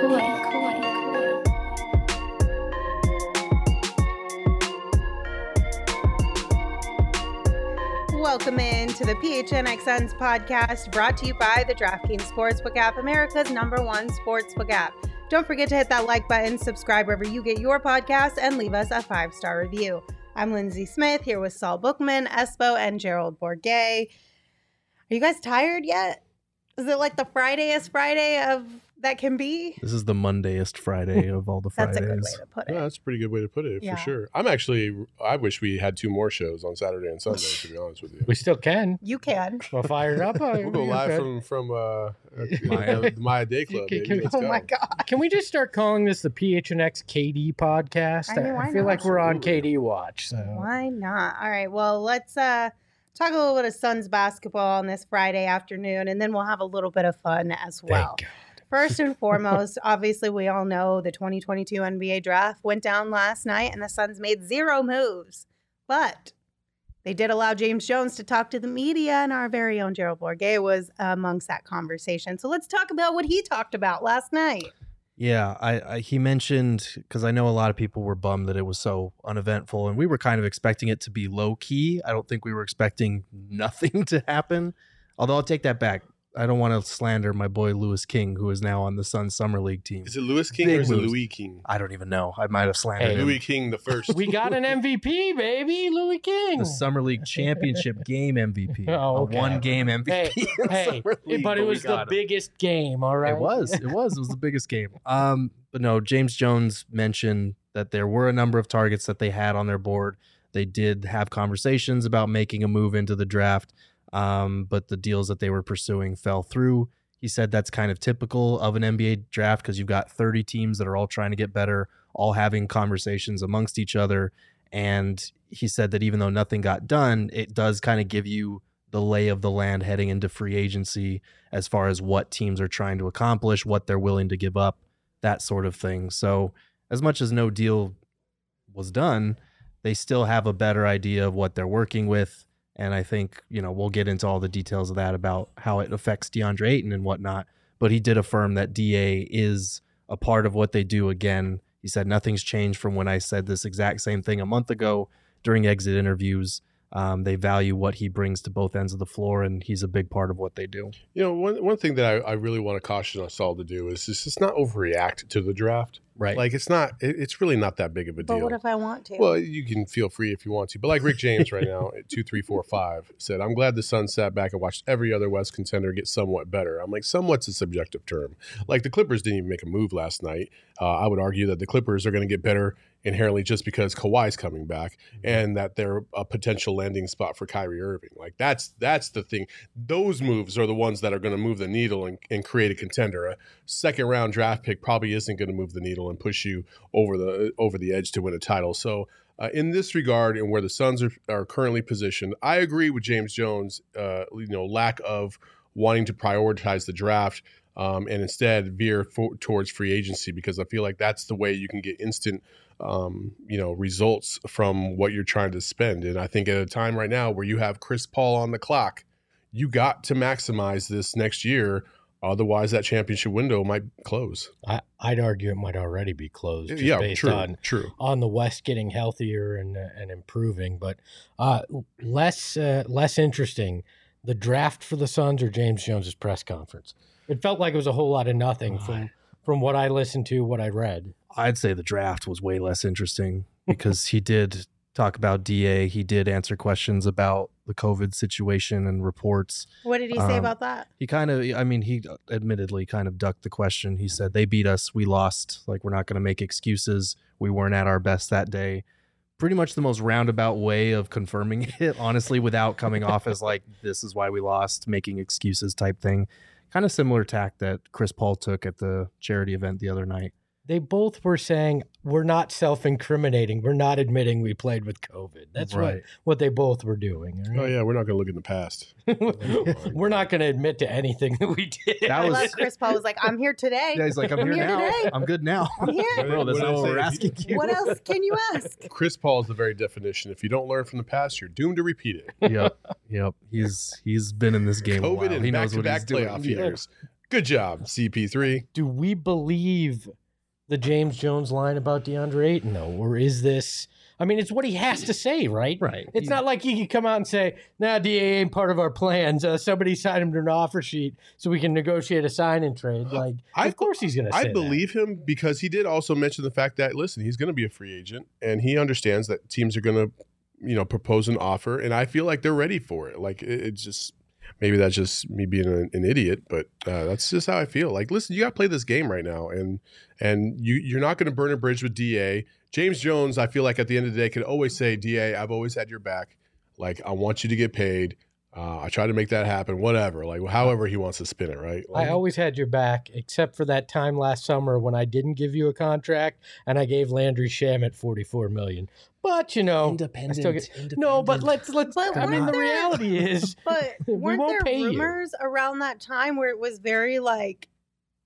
Welcome in to the PHNX Suns podcast brought to you by the DraftKings Sportsbook app, America's number one sportsbook app. Don't forget to hit that like button, subscribe wherever you get your podcast, and leave us a five star review. I'm Lindsey Smith here with Saul Bookman, Espo, and Gerald Bourguet. Are you guys tired yet? Is it like the Fridayest Friday of that can be? This is the Mondayest Friday of all the Fridays. That's a good way to put it. Yeah, that's a pretty good way to put it Yeah. for sure. I'm actually, I wish we had two more shows on Saturday and Sunday. to be honest with you, We still can. You can. Well, it up. we'll go live from from uh, Maya. the Maya Day Club. Can- baby. can- Let's Oh go. my God. Can we just start calling this the PHNX KD podcast? I mean, why feel not? like we're on Absolutely. KD watch. So Why not? All right. Well, let's uh talk a little bit of Suns basketball on this Friday afternoon, and then we'll have a little bit of fun as well. thank God. First and foremost, obviously, we all know the 2022 NBA draft went down last night, and the Suns made zero moves. But they did allow James Jones to talk to the media, and our very own Gerald Bourguet was amongst that conversation. So let's talk about what he talked about last night. Yeah, I, I he mentioned because I know a lot of people were bummed that it was so uneventful, and we were kind of expecting it to be low key. I don't think we were expecting nothing to happen. Although I'll take that back. I don't want to slander my boy Lewis King, who is now on the Suns summer league team. Is it Lewis King Big or is it moves. Louis King? I don't even know. I might have slandered Hey. him. Louis King the first. We got an MVP, baby, Louis King. the summer league championship game MVP, Oh, a okay. one game MVP. Hey, in hey, summer league, but it we was the got him. biggest game. All right, It was. It was. It was the biggest game. Um, but no, James Jones mentioned that there were a number of targets that they had on their board. They did have conversations about making a move into the draft, um, but the deals that they were pursuing fell through. He said that's kind of typical of an NBA draft because you've got 30 teams that are all trying to get better, all having conversations amongst each other. And he said that even though nothing got done, it does kind of give you the lay of the land heading into free agency as far as what teams are trying to accomplish, what they're willing to give up, that sort of thing. So, as much as no deal was done, they still have a better idea of what they're working with. And I think, you know, we'll get into all the details of that about how it affects DeAndre Ayton and whatnot. But he did affirm that DA is a part of what they do again. He said nothing's changed from when I said this exact same thing a month ago during exit interviews. Um, they value what he brings to both ends of the floor, and he's a big part of what they do. You know, one one thing that I, I really want to caution us all to do is just, just not overreact to the draft. Right. Like it's not. It, it's really not that big of a But deal. what if I want to? Well, you can feel free if you want to. But like Rick James right now at two, three, four, five said, I'm glad the Suns sat back and watched every other West contender get somewhat better. I'm like, somewhat's a subjective term. Like the Clippers didn't even make a move last night. Uh, I would argue that the Clippers are going to get better inherently just because Kawhi's coming back and that they're a potential landing spot for Kyrie Irving. Like that's that's the thing. Those moves are the ones that are going to move the needle and, and create a contender. A second round draft pick probably isn't going to move the needle and push you over the over the edge to win a title. So uh, in this regard, and where the Suns are, are currently positioned, I agree with James Jones. Uh, you know, lack of wanting to prioritize the draft um, and instead veer for, towards free agency because I feel like that's the way you can get instant, um, you know, results from what you're trying to spend. And I think at a time right now where you have Chris Paul on the clock, you got to maximize this next year. Otherwise, that championship window might close. I, I'd argue it might already be closed. Yeah, based true, on true. on the West getting healthier and uh, and improving, but uh, less uh, less interesting. The draft for the Suns or James Jones's press conference. It felt like it was a whole lot of nothing from from what I listened to, what I read. I'd say the draft was way less interesting because he did talk about DA. He did answer questions about the COVID situation and reports. what did he say um, about that? He kind of, I mean, he admittedly kind of ducked the question. He said, They beat us. We lost. Like, we're not going to make excuses. We weren't at our best that day. Pretty much the most roundabout way of confirming it, honestly, without coming off as like, This is why we lost, making excuses type thing. Kind of similar tack that Chris Paul took at the charity event the other night. They both were saying we're not self-incriminating. We're not admitting we played with COVID. That's Right. what they both were doing. all Oh yeah, we're not going to look in the past. we're not going to admit to anything that we did. That I was- love Chris Paul was like, I'm here today. Yeah, he's like, I'm, I'm here, here now. today. I'm good now. I'm here. Bro, that's What not did I what we're asking you. What else can you ask? Chris Paul is the very definition. If you don't learn from the past, you're doomed to repeat it. yep, yep. He's he's been in this game a COVID while. and He knows what he's back-to-back doing. playoff Yeah. years. Good job, CP3. Do we believe the James Jones line about DeAndre Ayton though, or is this? I mean, it's what he has to say, right? Right. It's not like he could come out and say, "Nah, DA ain't part of our plans. Uh, somebody signed him to an offer sheet so we can negotiate a sign and trade." Like, I- of course he's going to. I believe him because he did also mention the fact that listen, he's going to be a free agent and he understands that teams are going to, you know, propose an offer, and I feel like they're ready for it. Like it, it's just maybe that's just me being an, an idiot, but uh, that's just how I feel. Like listen, you got to play this game right now, and and you you're not going to burn a bridge with Da. James Jones, I feel like at the end of the day, could always say, Da, I've always had your back. Like I want you to get paid. Uh, I try to make that happen. Whatever, like however he wants to spin it, right? Like, I always had your back, except for that time last summer when I didn't give you a contract and I gave Landry Shamet forty-four million. But you know, I still get- no. But let's let's. But I mean, the there- reality is, But weren't won't there pay you. rumors around that time where it was very like,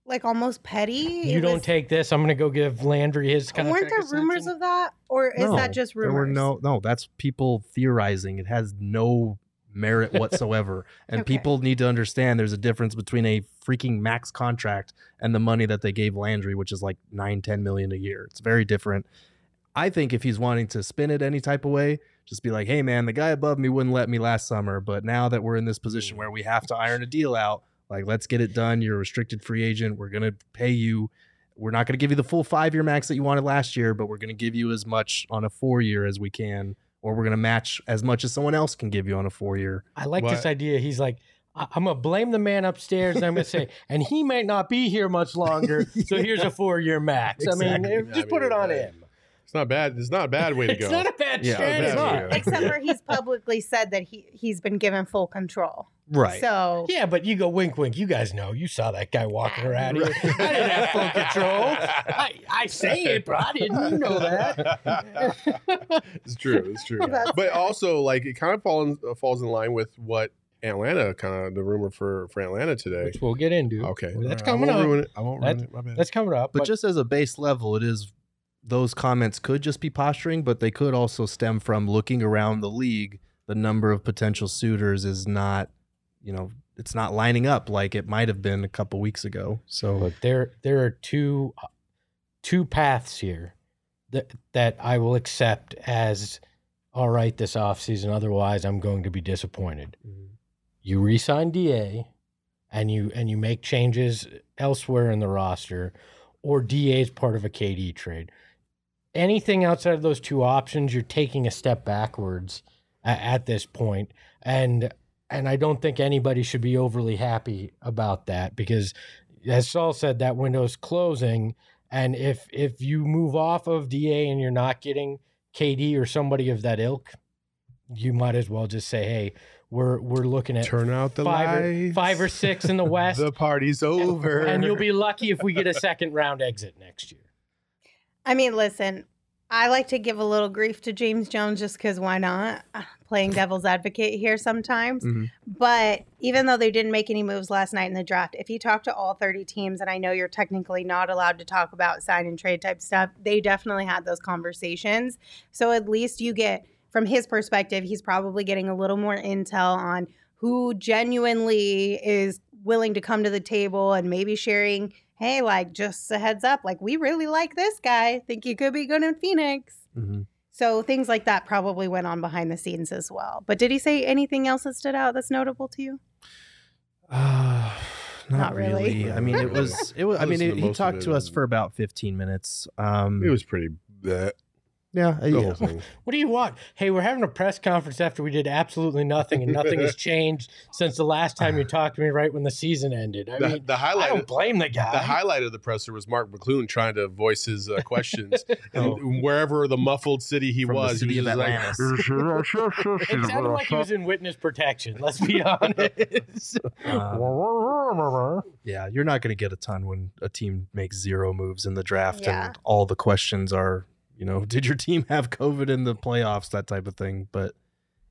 like almost petty? you It don't was- take this. I'm going to go give Landry his contract. Weren't there rumors of that, or is No, that just rumors? There were no, no. That's people theorizing. It has no merit whatsoever. and Okay. people need to understand there's a difference between a freaking max contract and the money that they gave Landry, which is like nine, 10 million a year. It's very different. I think if he's wanting to spin it any type of way, just be like, hey man, the guy above me wouldn't let me last summer, but now that we're in this position where we mm. have to iron a deal out, like let's get it done. You're a restricted free agent. We're gonna pay you. We're not gonna give you the full five year max that you wanted last year, but we're gonna give you as much on a four year as we can, or we're gonna match as much as someone else can give you on a four year. I like What? this idea. He's like, I- I'm gonna blame the man upstairs, and I'm gonna say, and he might not be here much longer. So here's a four year max. I mean, Exactly. just put it on I mean, him. It's not bad. It's not a bad way to go. It's not a bad Yeah, strategy. it's not. Except for he's publicly said that he he's been given full control. Right. So Yeah, but you go wink, wink. You guys know. You saw that guy walking around here. I didn't have full control. I, I say it, but I didn't. You know that. it's true. It's true. That's but also, like, it kind of falls uh, falls in line with what Atlanta kind of the rumor for for Atlanta today. Which we'll get into. Okay, Well, that's All right, coming I won't up. Ruin it. I won't ruin That's- it. My bad. That's coming up. but, just as a base level, it is those comments could just be posturing, but they could also stem from looking around the league. The number of potential suitors is not, you know, it's not lining up like it might have been a couple weeks ago. So Look, there there are two two paths here that that I will accept as all right this offseason. Otherwise, I'm going to be disappointed. Mm-hmm. You re-sign Da, and you and you make changes elsewhere in the roster, or Da is part of a KD trade. Anything outside of those two options, you're taking a step backwards at, at this point, and and I don't think anybody should be overly happy about that because, as Saul said, that window's closing, and if if you move off of Da and you're not getting KD or somebody of that ilk, you might as well just say, hey, we're we're looking at Turn out the five or, five or six in the West, The party's over, and you'll be lucky if we get a second round exit next year. I mean, listen, I like to give a little grief to James Jones just because why not? Uh, Playing devil's advocate here sometimes. Mhm. But even though they didn't make any moves last night in the draft, if you talk to all 30 teams, and I know you're technically not allowed to talk about sign and trade type stuff, they definitely had those conversations. So at least you get, from his perspective, he's probably getting a little more intel on who genuinely is willing to come to the table and maybe sharing, hey, like just a heads up, like we really like this guy. Think he could be good in Phoenix. Mhm. So things like that probably went on behind the scenes as well. But did he say anything else that stood out that's notable to you? Uh, not, Not really. really. I mean, it was. It was. I I mean, it, he talked to us for about fifteen minutes. Um, it was pretty. Bleh, yeah, the yeah. whole thing. What do you want? Hey, we're having a press conference after we did absolutely nothing, and nothing has changed since the last time you talked to me right when the season ended. I The, mean, the highlight. I don't blame the guy. the highlight of the presser was Mark McLuhan trying to voice his uh, questions, Oh. and wherever the muffled city he From the was, city he was just Atlantis. like, it sounded like he was in witness protection. Let's be honest. Um, yeah, you're not going to get a ton when a team makes zero moves in the draft, Yeah. and all the questions are, you know, did your team have COVID in the playoffs, that type of thing. But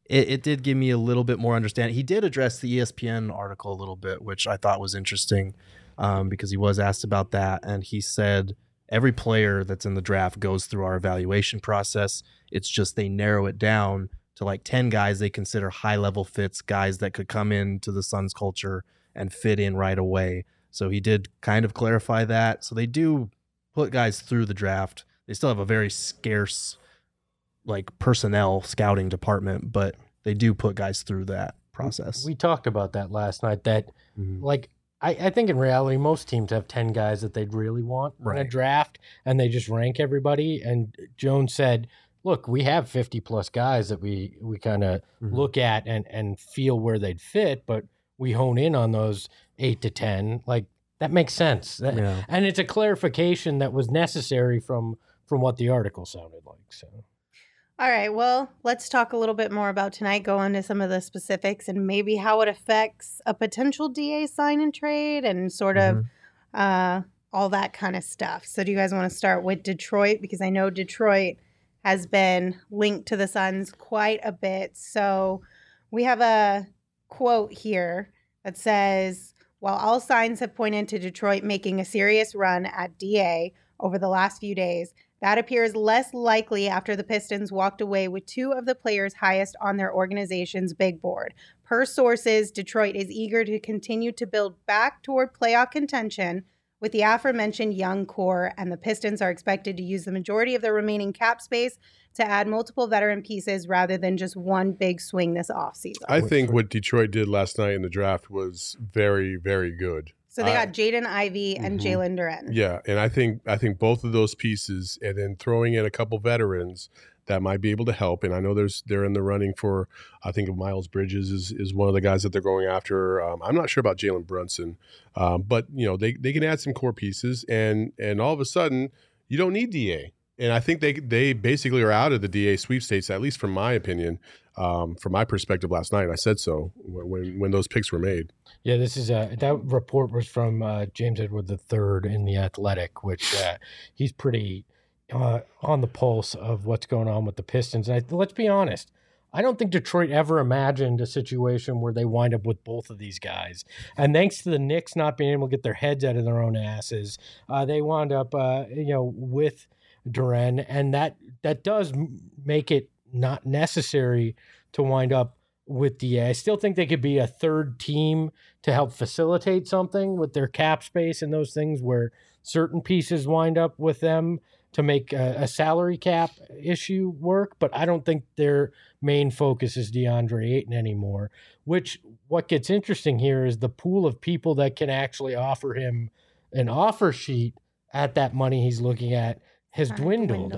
it, it did give me a little bit more understanding. He did address the ESPN article a little bit, which I thought was interesting um, because he was asked about that, and he said every player that's in the draft goes through our evaluation process. It's just they narrow it down to like 10 guys they consider high level fits, guys that could come into the Suns culture and fit in right away. So he did kind of clarify that. So they do put guys through the draft. They still have a very scarce like personnel scouting department, but they do put guys through that process. We talked about that last night. That Mhm. like I, I think in reality most teams have 10 guys that they'd really want in a draft and they just rank everybody and jones said look we have 50 plus guys that we we kind of Mhm. look at and and feel where they'd fit but we hone in on those 8 to 10 like that makes sense That- Yeah. and it's a clarification that was necessary from from what the article sounded like so All right. Well, let's talk a little bit more about tonight, go into some of the specifics and maybe how it affects a potential DA sign and trade and sort of uh, all that kind of stuff. So, do you guys want to start with Detroit? Because I know Detroit has been linked to the Suns quite a bit. So, we have a quote here that says, while all signs have pointed to Detroit making a serious run at DA over the last few days, that appears less likely after the Pistons walked away with two of the players highest on their organization's big board. Per sources, Detroit is eager to continue to build back toward playoff contention with the aforementioned young core, and the Pistons are expected to use the majority of their remaining cap space to add multiple veteran pieces rather than just one big swing this offseason. I think what Detroit did last night in the draft was very, very good. So they got Jaden Ivey and Mhm. Jalen Duren. Yeah, and I think I think both of those pieces, and then throwing in a couple veterans that might be able to help. And I know there's they're in the running for. I think of Miles Bridges is is one of the guys that they're going after. Um, I'm not sure about Jalen Brunson, um, but you know they they can add some core pieces, and and all of a sudden you don't need Da. And I think they they basically are out of the DA sweepstakes, at least from my opinion, um, from my perspective last night. I said so when when those picks were made. Yeah, this is uh, that report was from uh, James Edwards III in the Athletic, which uh, he's pretty uh, on the pulse of what's going on with the Pistons. And I, let's be honest, I don't think Detroit ever imagined a situation where they wind up with both of these guys. And thanks to the Knicks not being able to get their heads out of their own asses, uh, they wound up, uh, you know, with Duren, and that that does make it not necessary to wind up with the. I still think they could be a third team to help facilitate something with their cap space and those things where certain pieces wind up with them to make a, a salary cap issue work. But I don't think their main focus is DeAndre Ayton anymore. Which what gets interesting here is the pool of people that can actually offer him an offer sheet at that money he's looking at has dwindled.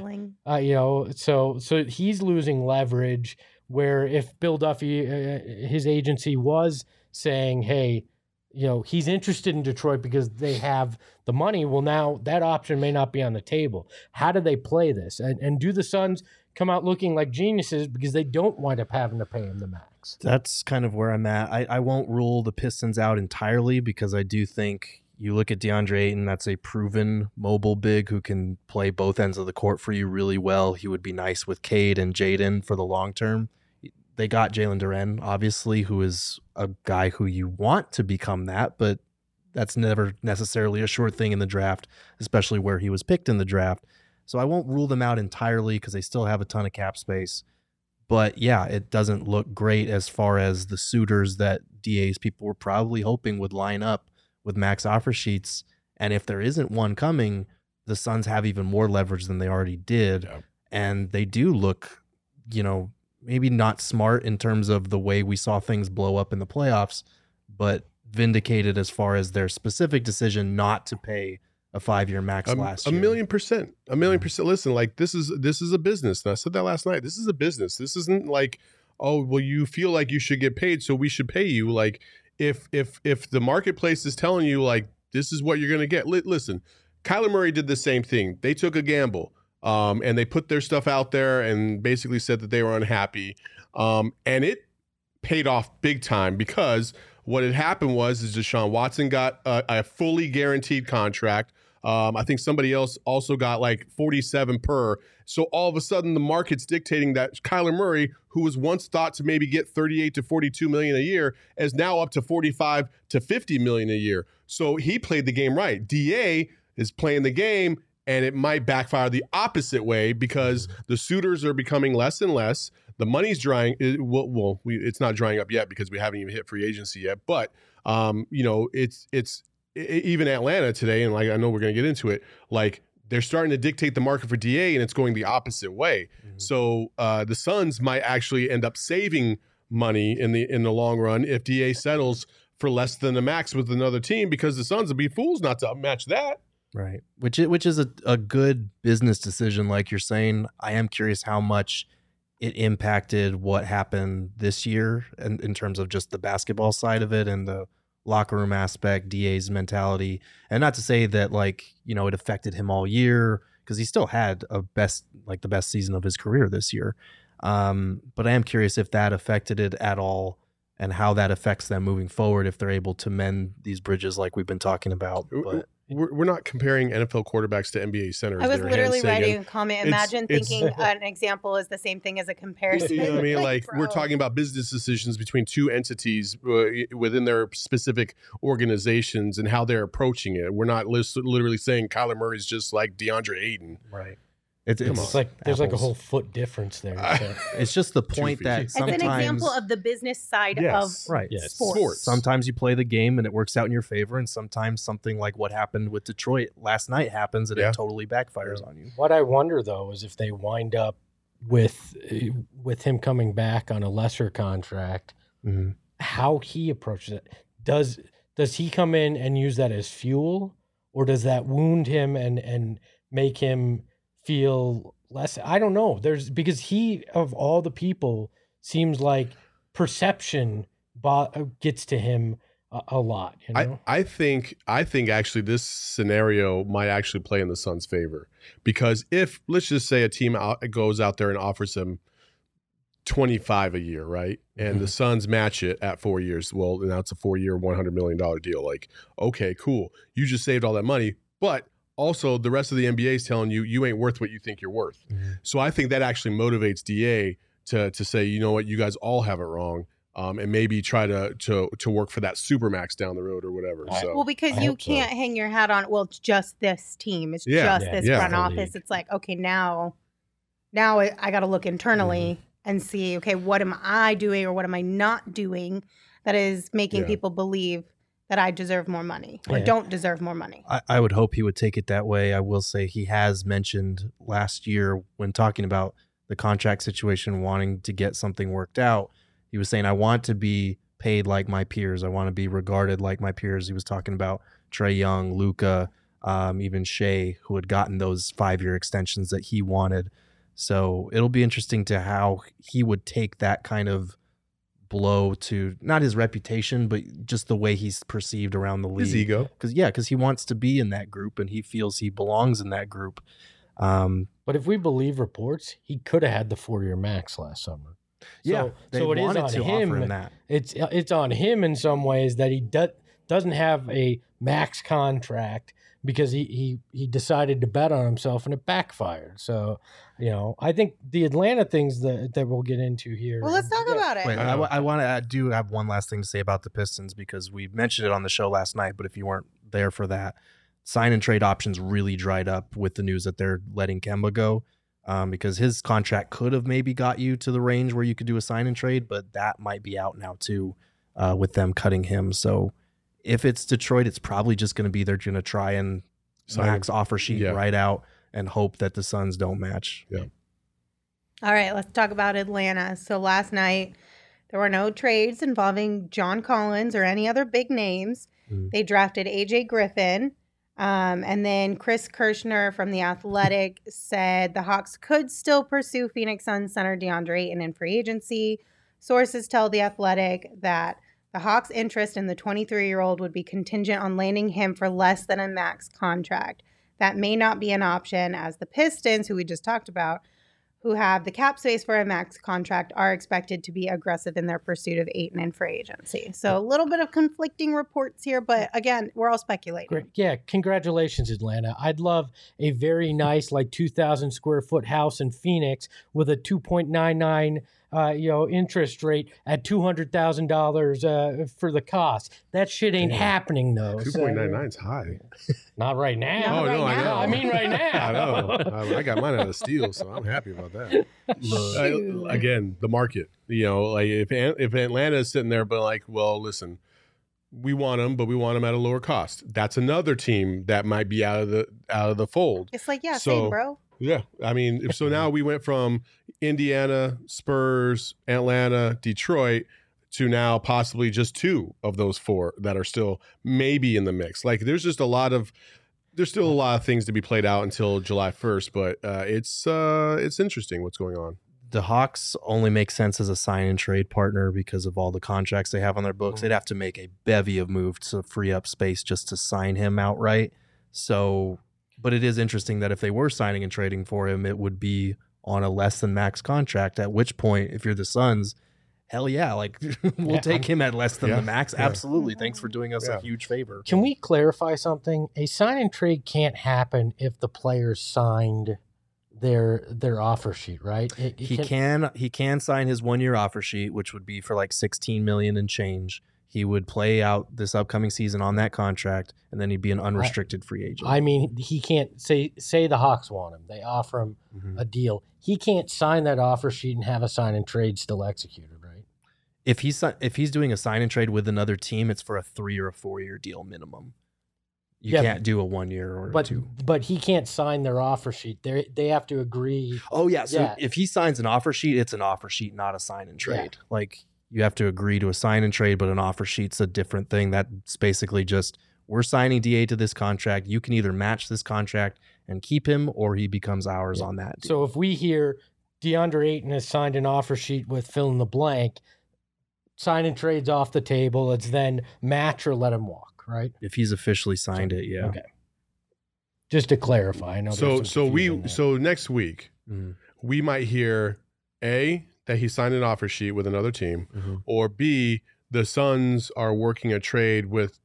Uh, you know, so so he's losing leverage. Where if Bill Duffy, uh, his agency was saying, "Hey, you know, he's interested in Detroit because they have the money." Well, now that option may not be on the table. How do they play this? And and do the Suns come out looking like geniuses because they don't wind up having to pay him the max? That's kind of where I'm at. I, I won't rule the Pistons out entirely because I do think you look at DeAndre Ayton, that's a proven mobile big who can play both ends of the court for you really well. He would be nice with Cade and Jaden for the long term. They got Jalen Duren, obviously, who is a guy who you want to become that, but that's never necessarily a sure thing in the draft, especially where he was picked in the draft. So I won't rule them out entirely because they still have a ton of cap space but yeah, it doesn't look great as far as the suitors that DA's people were probably hoping would line up with max offer sheets. And if there isn't one coming, the Suns have even more leverage than they already did. Yeah. And they do look, you know, maybe not smart in terms of the way we saw things blow up in the playoffs, but vindicated as far as their specific decision not to pay a five year max a, last a year. million percent a million percent. Listen like this is this is a business and i said that last night this is a business. This isn't like oh well you feel like you should get paid so we should pay you. Like if if if the marketplace is telling you like this is what you're going to get li- listen kyler murray did the same thing. They took a gamble um, and they put their stuff out there and basically said that they were unhappy um, and it paid off big time because what had happened was is Deshaun Watson got a, a fully guaranteed contract. Um, I think somebody else also got like 47 per. So all of a sudden, the market's dictating that Kyler Murray, who was once thought to maybe get 38 to 42 million a year, is now up to 45 to 50 million a year. So he played the game right. Da is playing the game, and it might backfire the opposite way because the suitors are becoming less and less. The money's drying. It, well, well we, it's not drying up yet because we haven't even hit free agency yet. But um, you know, it's it's e- even Atlanta today, and like I know we're going to get into it, like they're starting to dictate the market for DA, and it's going the opposite way. Mhm. So uh, the Suns might actually end up saving money in the in the long run if DA settles for less than the max with another team because the Suns would be fools not to match that. Right. Which is, which is a, a good business decision, like you're saying. I am curious how much it impacted what happened this year and in terms of just the basketball side of it and the locker room aspect, DA's mentality. And not to say that like, you know, it affected him all year because he still had a best like the best season of his career this year. Um, but I am curious if that affected it at all and how that affects them moving forward if they're able to mend these bridges like we've been talking about. But We're, we're not comparing NFL quarterbacks to NBA centers. I was that are literally hand-sagging. writing a comment. Imagine it's- thinking an example is the same thing as a comparison. You know what I mean? Like, we're talking about business decisions between two entities uh, within their specific organizations and how they're approaching it. We're not lis- literally saying Kyler Murray's just like DeAndre Ayton. right. It's, Come it's. It's like there's like a whole foot difference there. so- It's just the point feet. that It's It's an example of the business side Yes. of right. Yes. sports. Sports. Sometimes you play the game and it works out in your favor, and sometimes something like what happened with Detroit last night happens and Yeah. it totally backfires on you. What I wonder though is if they wind up with with him coming back on a lesser contract, Mhm. how he approaches it. Does does he come in and use that as fuel, or does that wound him and and make him feel less? I don't know. There's because he of all the people seems like perception bo- uh, gets to him a, a lot. You know, I, I think I think actually this scenario might actually play in the Suns' favor because if let's just say a team out, goes out there and offers him twenty five a year, right, and the mm-hmm. Suns match it at four years, well, now it's a four year, one hundred million dollar deal. Like, okay, cool, you just saved all that money, but also the rest of the NBA is telling you you ain't worth what you think you're worth. Mhm. So I think that actually motivates Da to to say, you know what, you guys all have it wrong. Um, and maybe try to to to work for that supermax down the road or whatever. So Well, because I you can't hang your hat on. Well, it's just this team. It's Yeah. just Yeah, this yeah. front The office. It's like okay, now, now I, I got to look internally Mm-hmm. and see. Okay, what am I doing or what am I not doing that is making Yeah. people believe that I deserve more money or Yeah. don't deserve more money? I, I would hope he would take it that way. I will say he has mentioned last year when talking about the contract situation, wanting to get something worked out. He was saying, I want to be paid like my peers. I want to be regarded like my peers. He was talking about Trae Young, Luka, um, even Shai, who had gotten those five year extensions that he wanted. So it'll be interesting to how he would take that kind of blow to not his reputation, but just the way he's perceived around the league his ego. because yeah, because he wants to be in that group and he feels he belongs in that group. Um, But if we believe reports, he could have had the four year max last summer. yeah, So, they so it is wanted on to him. him that. It's it's on him in some ways that he do, doesn't have a max contract because he, he he decided to bet on himself and it backfired. So, you know, I think the Atlanta things that that we'll get into here. Well, let's talk Yeah. about it. Wait, I. I, want to do have one last thing to say about the Pistons because we mentioned it on the show last night, but if you weren't there for that, sign and trade options really dried up with the news that they're letting Kemba go. Um, because his contract could have maybe got you to the range where you could do a sign and trade, but that might be out now too, uh, with them cutting him. So if it's Detroit, it's probably just going to be they're going to try and Sign max offer sheet yeah. right out and hope that the Suns don't match. Yeah. All right, let's talk about Atlanta. So last night, there were no trades involving John Collins or any other big names. Mhm. They drafted AJ Griffin. Um, and then Chris Kirschner from The Athletic said the Hawks could still pursue Phoenix Suns center DeAndre Ayton in free agency. Sources tell The Athletic that the Hawks' interest in the 23 year old would be contingent on landing him for less than a max contract. That may not be an option, as the Pistons, who we just talked about, who have the cap space for a max contract are expected to be aggressive in their pursuit of Ayton in free agency. So a little bit of conflicting reports here, but again, we're all speculating. Great. Yeah, congratulations, Atlanta. I'd love a very nice, like two thousand square foot house in Phoenix with a two point nine nine, uh, you know, interest rate at two hundred thousand uh, dollars for the cost. That shit ain't Damn. happening though. Two So- point nine nine is high. Not right now. Not oh no, right I know. I mean, right now. I know. I, I got mine out of steel, so I'm happy about that. Shoot. Uh, again, the market. You know, like if if Atlanta is sitting there, but like, well, listen, we want them, but we want them at a lower cost. That's another team that might be out of the out of the fold. It's like, yeah, So- same, bro. Yeah, I mean, if- so now we went from Indiana, Spurs, Atlanta, Detroit to now possibly just two of those four that are still maybe in the mix. Like, there's just a lot of there's still a lot of things to be played out until July 1st, but uh, it's uh, it's interesting what's going on. the Hawks only make sense as a sign and trade partner because of all the contracts they have on their books. They'd have to make a bevy of moves to free up space just to sign him outright. So, but it is interesting that if they were signing and trading for him, it would be on a less than max contract. At which point, if you're the Suns, hell yeah, like we'll Yeah, take him at less than Yeah, the max. yeah. Absolutely. Thanks for mm-hmm. doing us Yeah. a huge favor. Can we clarify something? A sign and trade can't happen if the players signed their their offer sheet, right? It, it he can he can sign his one year offer sheet, which would be for like 16 million and change. He would play out this upcoming season on that contract, and then he'd be an unrestricted free agent. I mean, he can't say say the Hawks want him. They offer him Mm-hmm. a deal. He can't sign that offer sheet and have a sign and trade still executed, right? if he's if he's doing a sign and trade with another team, it's for a three or a four year deal minimum. You Yeah, can't do a one year or But two. but he can't sign their offer sheet. They they have to agree. Oh yeah, so Yeah. if he signs an offer sheet, it's an offer sheet, not a sign and Yeah. trade. Like you have to agree to a sign and trade, but an offer sheet's a different thing. That's basically just we're signing Da to this contract. You can either match this contract and keep him, or he becomes ours Yeah. on that. Deal. So if we hear DeAndre Ayton has signed an offer sheet with fill in the blank, sign and trades off the table. It's then match or let him walk, right? if he's officially signed it, yeah. Okay. Just to clarify, I know. So so we so next week Mhm. we might hear a that he signed an offer sheet with another team, Mhm. or b the Suns are working a trade with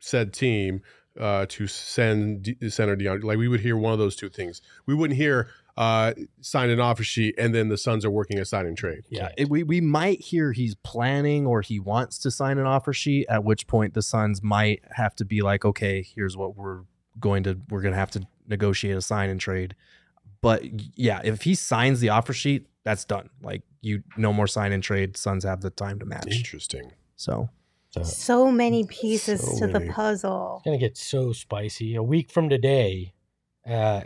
said team uh, to send D- center DeAndre. Like we would hear one of those two things. We wouldn't hear uh, sign an offer sheet and then the Suns are working a sign and trade. Yeah, it, we we might hear he's planning or he wants to sign an offer sheet. At which point the Suns might have to be like, okay, here's what we're going to we're going to have to negotiate a sign and trade. But yeah, if he signs the offer sheet, that's done. Like you, no more sign and trade. Suns have the time to match. Interesting. So So So many pieces So to many. the puzzle. it's gonna get so spicy. A week from today, uh,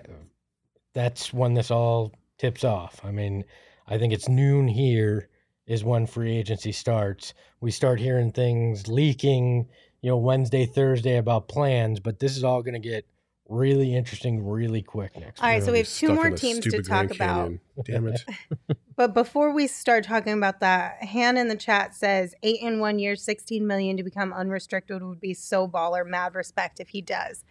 that's when this all tips off. I mean, I think it's noon here is when free agency starts. We start hearing things leaking, you know, Wednesday, Thursday about plans, but this is all gonna get really interesting really quick next All right, so we have two more teams to talk Grand about. Canyon. Damn it. But before we start talking about that, Han in the chat says eight in one year, 16 million to become unrestricted would be so baller. Mad respect if he does.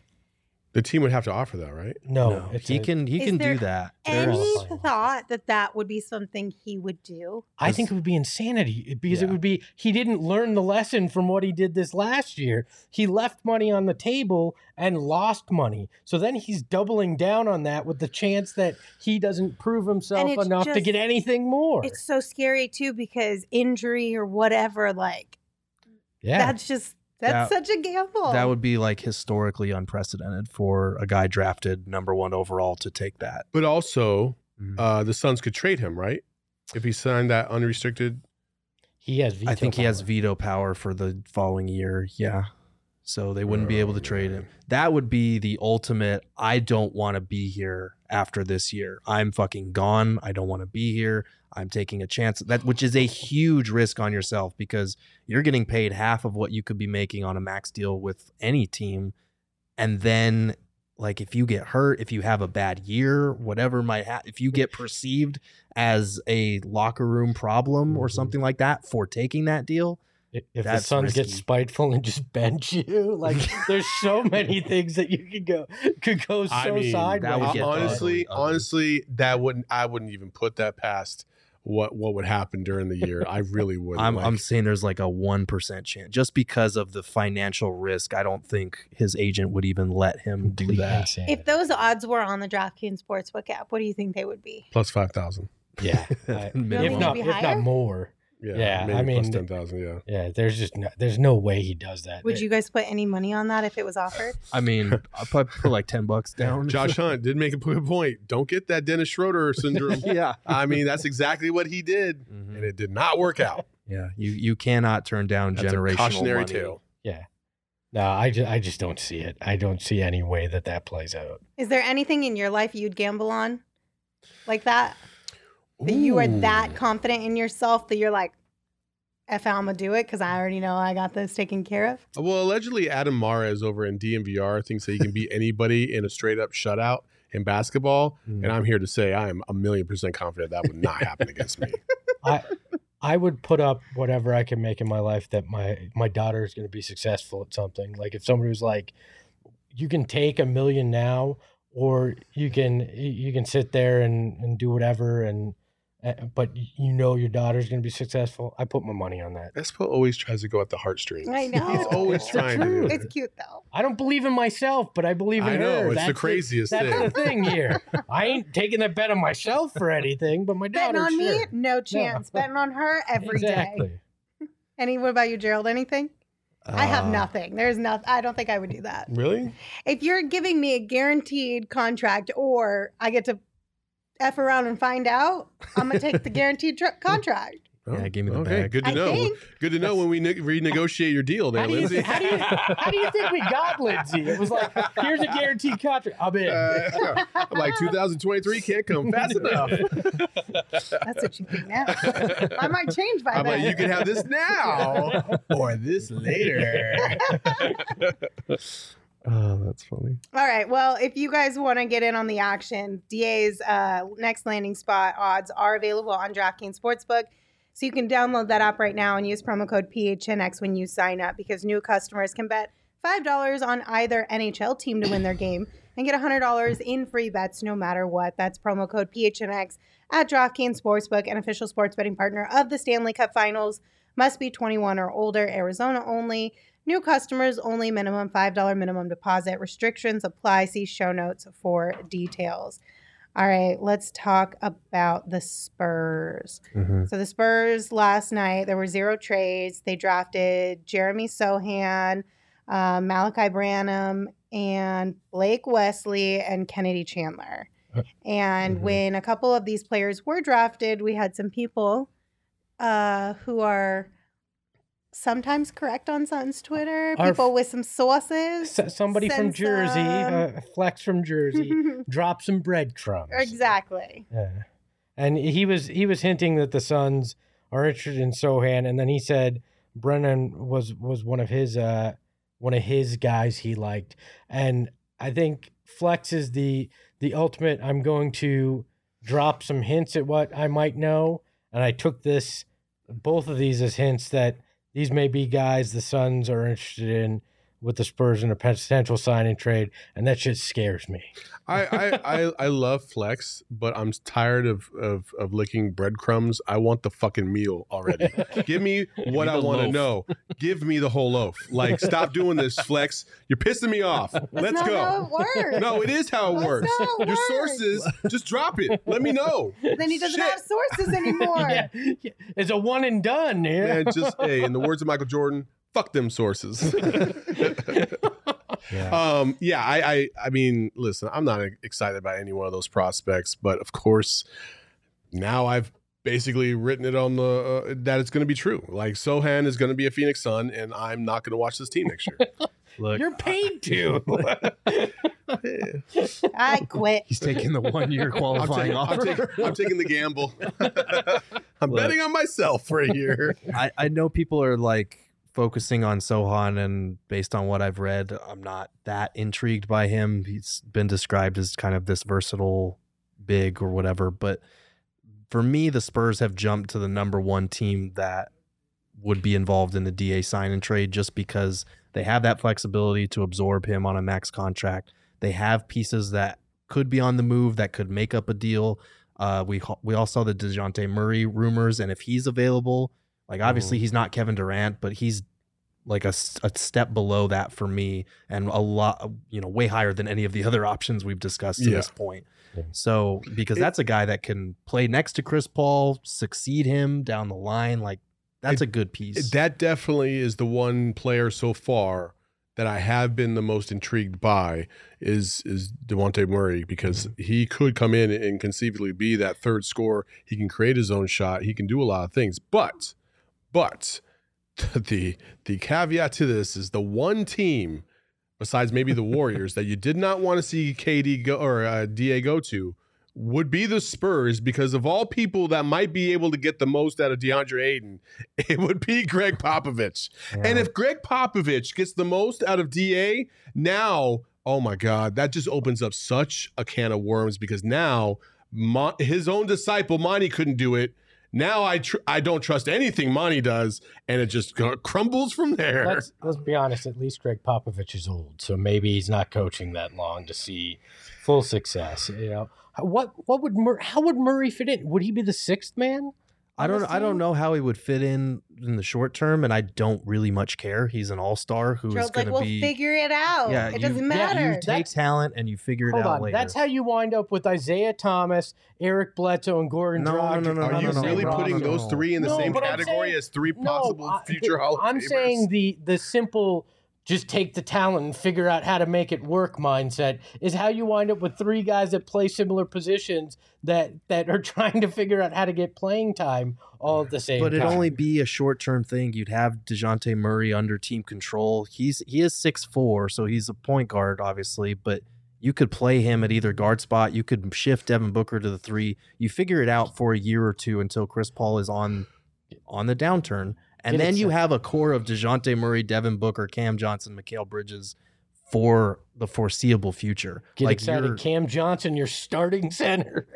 The team would have to offer that, right? no, no, he can he Is can there do that. They're Any qualifying. thought that that would be something he would do? I think it would be insanity because it Yeah. would be he didn't learn the lesson from what he did this last year. He left money on the table and lost money. So then he's doubling down on that with the chance that he doesn't prove himself it's enough to just- get anything more. It's so scary too because injury or whatever, like yeah. that's just that's That- such a gamble. That would be like historically unprecedented for a guy drafted number one overall to take that. But also, Mhm. uh, the Suns could trade him, right? If he signed that unrestricted. he has veto I think he has veto power for the following year. Yeah. So they wouldn't be able to Oh, trade him. That would be the ultimate. I don't want to be here after this year. I'm fucking gone. I don't want to be here. I'm taking a chance that which is a huge risk on yourself because you're getting paid half of what you could be making on a max deal with any team. And then like if you get hurt, if you have a bad year, whatever might happen, if you get perceived as a locker room problem or Mhm. something like that for taking that deal, If the That's Suns get spiteful and just bench you, like there's so many things that you could go could go so I mean, sideways. that would get honestly, ugly, ugly. honestly, that wouldn't. I wouldn't even put that past what what would happen during the year. I really wouldn't. I'm, like, I'm saying there's like a 1% chance just because of the financial risk. I don't think his agent would even let him do that. if those odds were on the DraftKings Sportsbook app, what do you think they would be? plus five thousand. yeah, I- if not if higher? not more. Yeah, Yeah, maybe I plus mean, ten thousand. Yeah. Yeah, there's just no, there's no way he does that. Would you guys put any money on that if it was offered? I mean, I'll put like 10 bucks down. Josh Hunt did make a good point. Don't get that Dennis Schroeder syndrome. yeah. I mean, that's exactly what he did, Mhm. and it did not work out. Yeah. You you cannot turn down That's a generational cautionary money. tale. Yeah, No, I just, I just don't see it. I don't see any way that that plays out. Is there anything in your life you'd gamble on like that? That you are that confident in yourself that you're like, F I'm gonna do it because I already know I got this taken care of. Well, allegedly, Adam Mares over in DNVR thinks that he can beat anybody in a straight up shutout in basketball. And I'm here to say I am a million percent confident that would not happen against me. I I would put up whatever I can make in my life that my my daughter is going to be successful at something. Like if somebody was like, you can take a million now, or you can you can sit there and and do whatever, and uh, but you know your daughter's going to be successful. I put my money on that. Espo always tries to go at the heartstrings. I know. He's always It's trying to true. It's cute though. I don't believe in myself, but I believe in her. I know, her. it's the That's craziest that's thing. the thing here. I ain't taking a bet on myself for anything, but my Betting daughter. on me? No chance. Betting on her every day. exactly. Any? What about you, Gerald? Anything? I have Uh, nothing. There's nothing. I don't think I would do that. Really? If you're giving me a guaranteed contract, or I get to f around and find out, I'm gonna take the guaranteed tr- contract. Yeah, give me the okay, bag. good to I know. think. Good to know when we ne- renegotiate your deal there, How you, Lindsey. how, do you, how do you think we got Lindsey? It was like, here's a guaranteed contract. I'm in. Uh, I'm like 2023 can't come fast enough. That's what you think now. I might change by I'm then. like, you can have this now or this later. oh, that's funny. All right. Well, if you guys want to get in on the action, DA's uh, next landing spot odds are available on DraftKings Sportsbook. So you can download that app right now and use promo code PHNX when you sign up because new customers can bet $5 on either NHL team to win their game and get $100 in free bets no matter what. That's promo code PHNX at DraftKings Sportsbook, an official sports betting partner of the Stanley Cup Finals. Must be 21 or older, Arizona only. New customers only, minimum $5 minimum deposit. Restrictions apply. See show notes for details. All right, let's talk about the Spurs. Mhm. So the Spurs last night, there were zero trades. They drafted Jeremy Sochan, uh, Malachi Branham, and Blake Wesley and Kennedy Chandler. Uh, And mhm. when a couple of these players were drafted, we had some people uh, who are sometimes correct on Sutton's Twitter, Our people with some sources. S- somebody from Jersey, some- uh, Flex from Jersey, drop some breadcrumbs. exactly. Yeah. And he was he was hinting that the Suns are interested in Sochan, and then he said Branham was was one of his uh one of his guys he liked, and I think Flex is the the ultimate. I'm going to drop some hints at what I might know, and I took this both of these as hints that these may be guys the Suns are interested in with the Spurs in a potential signing trade, and that just scares me. I, I, I, I love flex, but I'm tired of, of, of licking breadcrumbs. I want the fucking meal already. Give me what me I want to know. Give me the whole loaf. Like, stop doing this, flex. You're pissing me off. That's Let's not go. how it works. No, it is how it That's works. not how it Your works. sources, just drop it. Let me know. Then he doesn't Shit. have sources anymore. yeah, yeah. it's a one and done. Yeah. Man, just hey, in the words of Michael Jordan, fuck them sources. yeah. Um, yeah, I, I, I mean, listen, I'm not excited by any one of those prospects, but of course, now I've basically written it on the uh, that it's going to be true. Like Sochan is going to be a Phoenix Sun, and I'm not going to watch this team next year. Look, You're paid to. I quit. he's taking the one year I'm, qualifying taking, I'm, offer. taking, I'm taking the gamble. I'm Look. betting on myself for a year. I, I know people are like focusing on Sochan, and based on what I've read, I'm not that intrigued by him. He's been described as kind of this versatile big or whatever. But for me, the Spurs have jumped to the number one team that would be involved in the DA sign and trade just because they have that flexibility to absorb him on a max contract. They have pieces that could be on the move that could make up a deal. Uh, we we all saw the Dejounte Murray rumors, and if he's available, like obviously mm-hmm. he's not Kevin Durant, but he's like a, a step below that for me, and a lot, you know, way higher than any of the other options we've discussed to Yeah. this point. Yeah. So because It- that's a guy that can play next to Chris Paul, succeed him down the line, like that's a good piece. That definitely is the one player so far that I have been the most intrigued by is is Dejounte Murray because mm-hmm. he could come in and conceivably be that third scorer. He can create his own shot. He can do a lot of things. But but the the caveat to this is the one team besides maybe the Warriors that you did not want to see KD go or uh, Da go to would be the Spurs because of all people that might be able to get the most out of DeAndre Ayton, it would be Gregg Popovich. And if Gregg Popovich gets the most out of DA, now, oh my God, that just opens up such a can of worms because now Mon- his own disciple Monty couldn't do it. Now I tr- I don't trust anything Monty does, and it just go- crumbles from there. Let's let's be honest. At least Gregg Popovich is old, so maybe he's not coaching that long to see full success. You know what? What would Mur- how would Murray fit in? Would he be the sixth man? I don't I don't know how he would fit in in the short term, and I don't really much care. He's an all star who is Joe's going like, to we'll be. figure it out. Yeah, it you- doesn't yeah, matter. you take That's- talent and you figure it Hold out on, later. that's how you wind up with Isaiah Thomas, Eric Bledsoe, and Goran No, no, Dragic. no, no, Are no, you no, really no, putting no, those no. three in the No, same category saying- as three possible I- future Hall of Famers? I'm saying the the simple just take the talent and figure out how to make it work mindset is how you wind up with three guys that play similar positions that that are trying to figure out how to get playing time all at the same but time. it'd only be a short term thing. You'd have Dejounte Murray under team control. He's he is six four, so he's a point guard, obviously. But you could play him at either guard spot. You could shift Devin Booker to the three. You figure it out for a year or two until Chris Paul is on on the downturn, and Get then you excited. have a core of Dejounte Murray, Devin Booker, Cam Johnson, Mikal Bridges for the foreseeable future. Get like excited, you're- Cam Johnson, your starting center.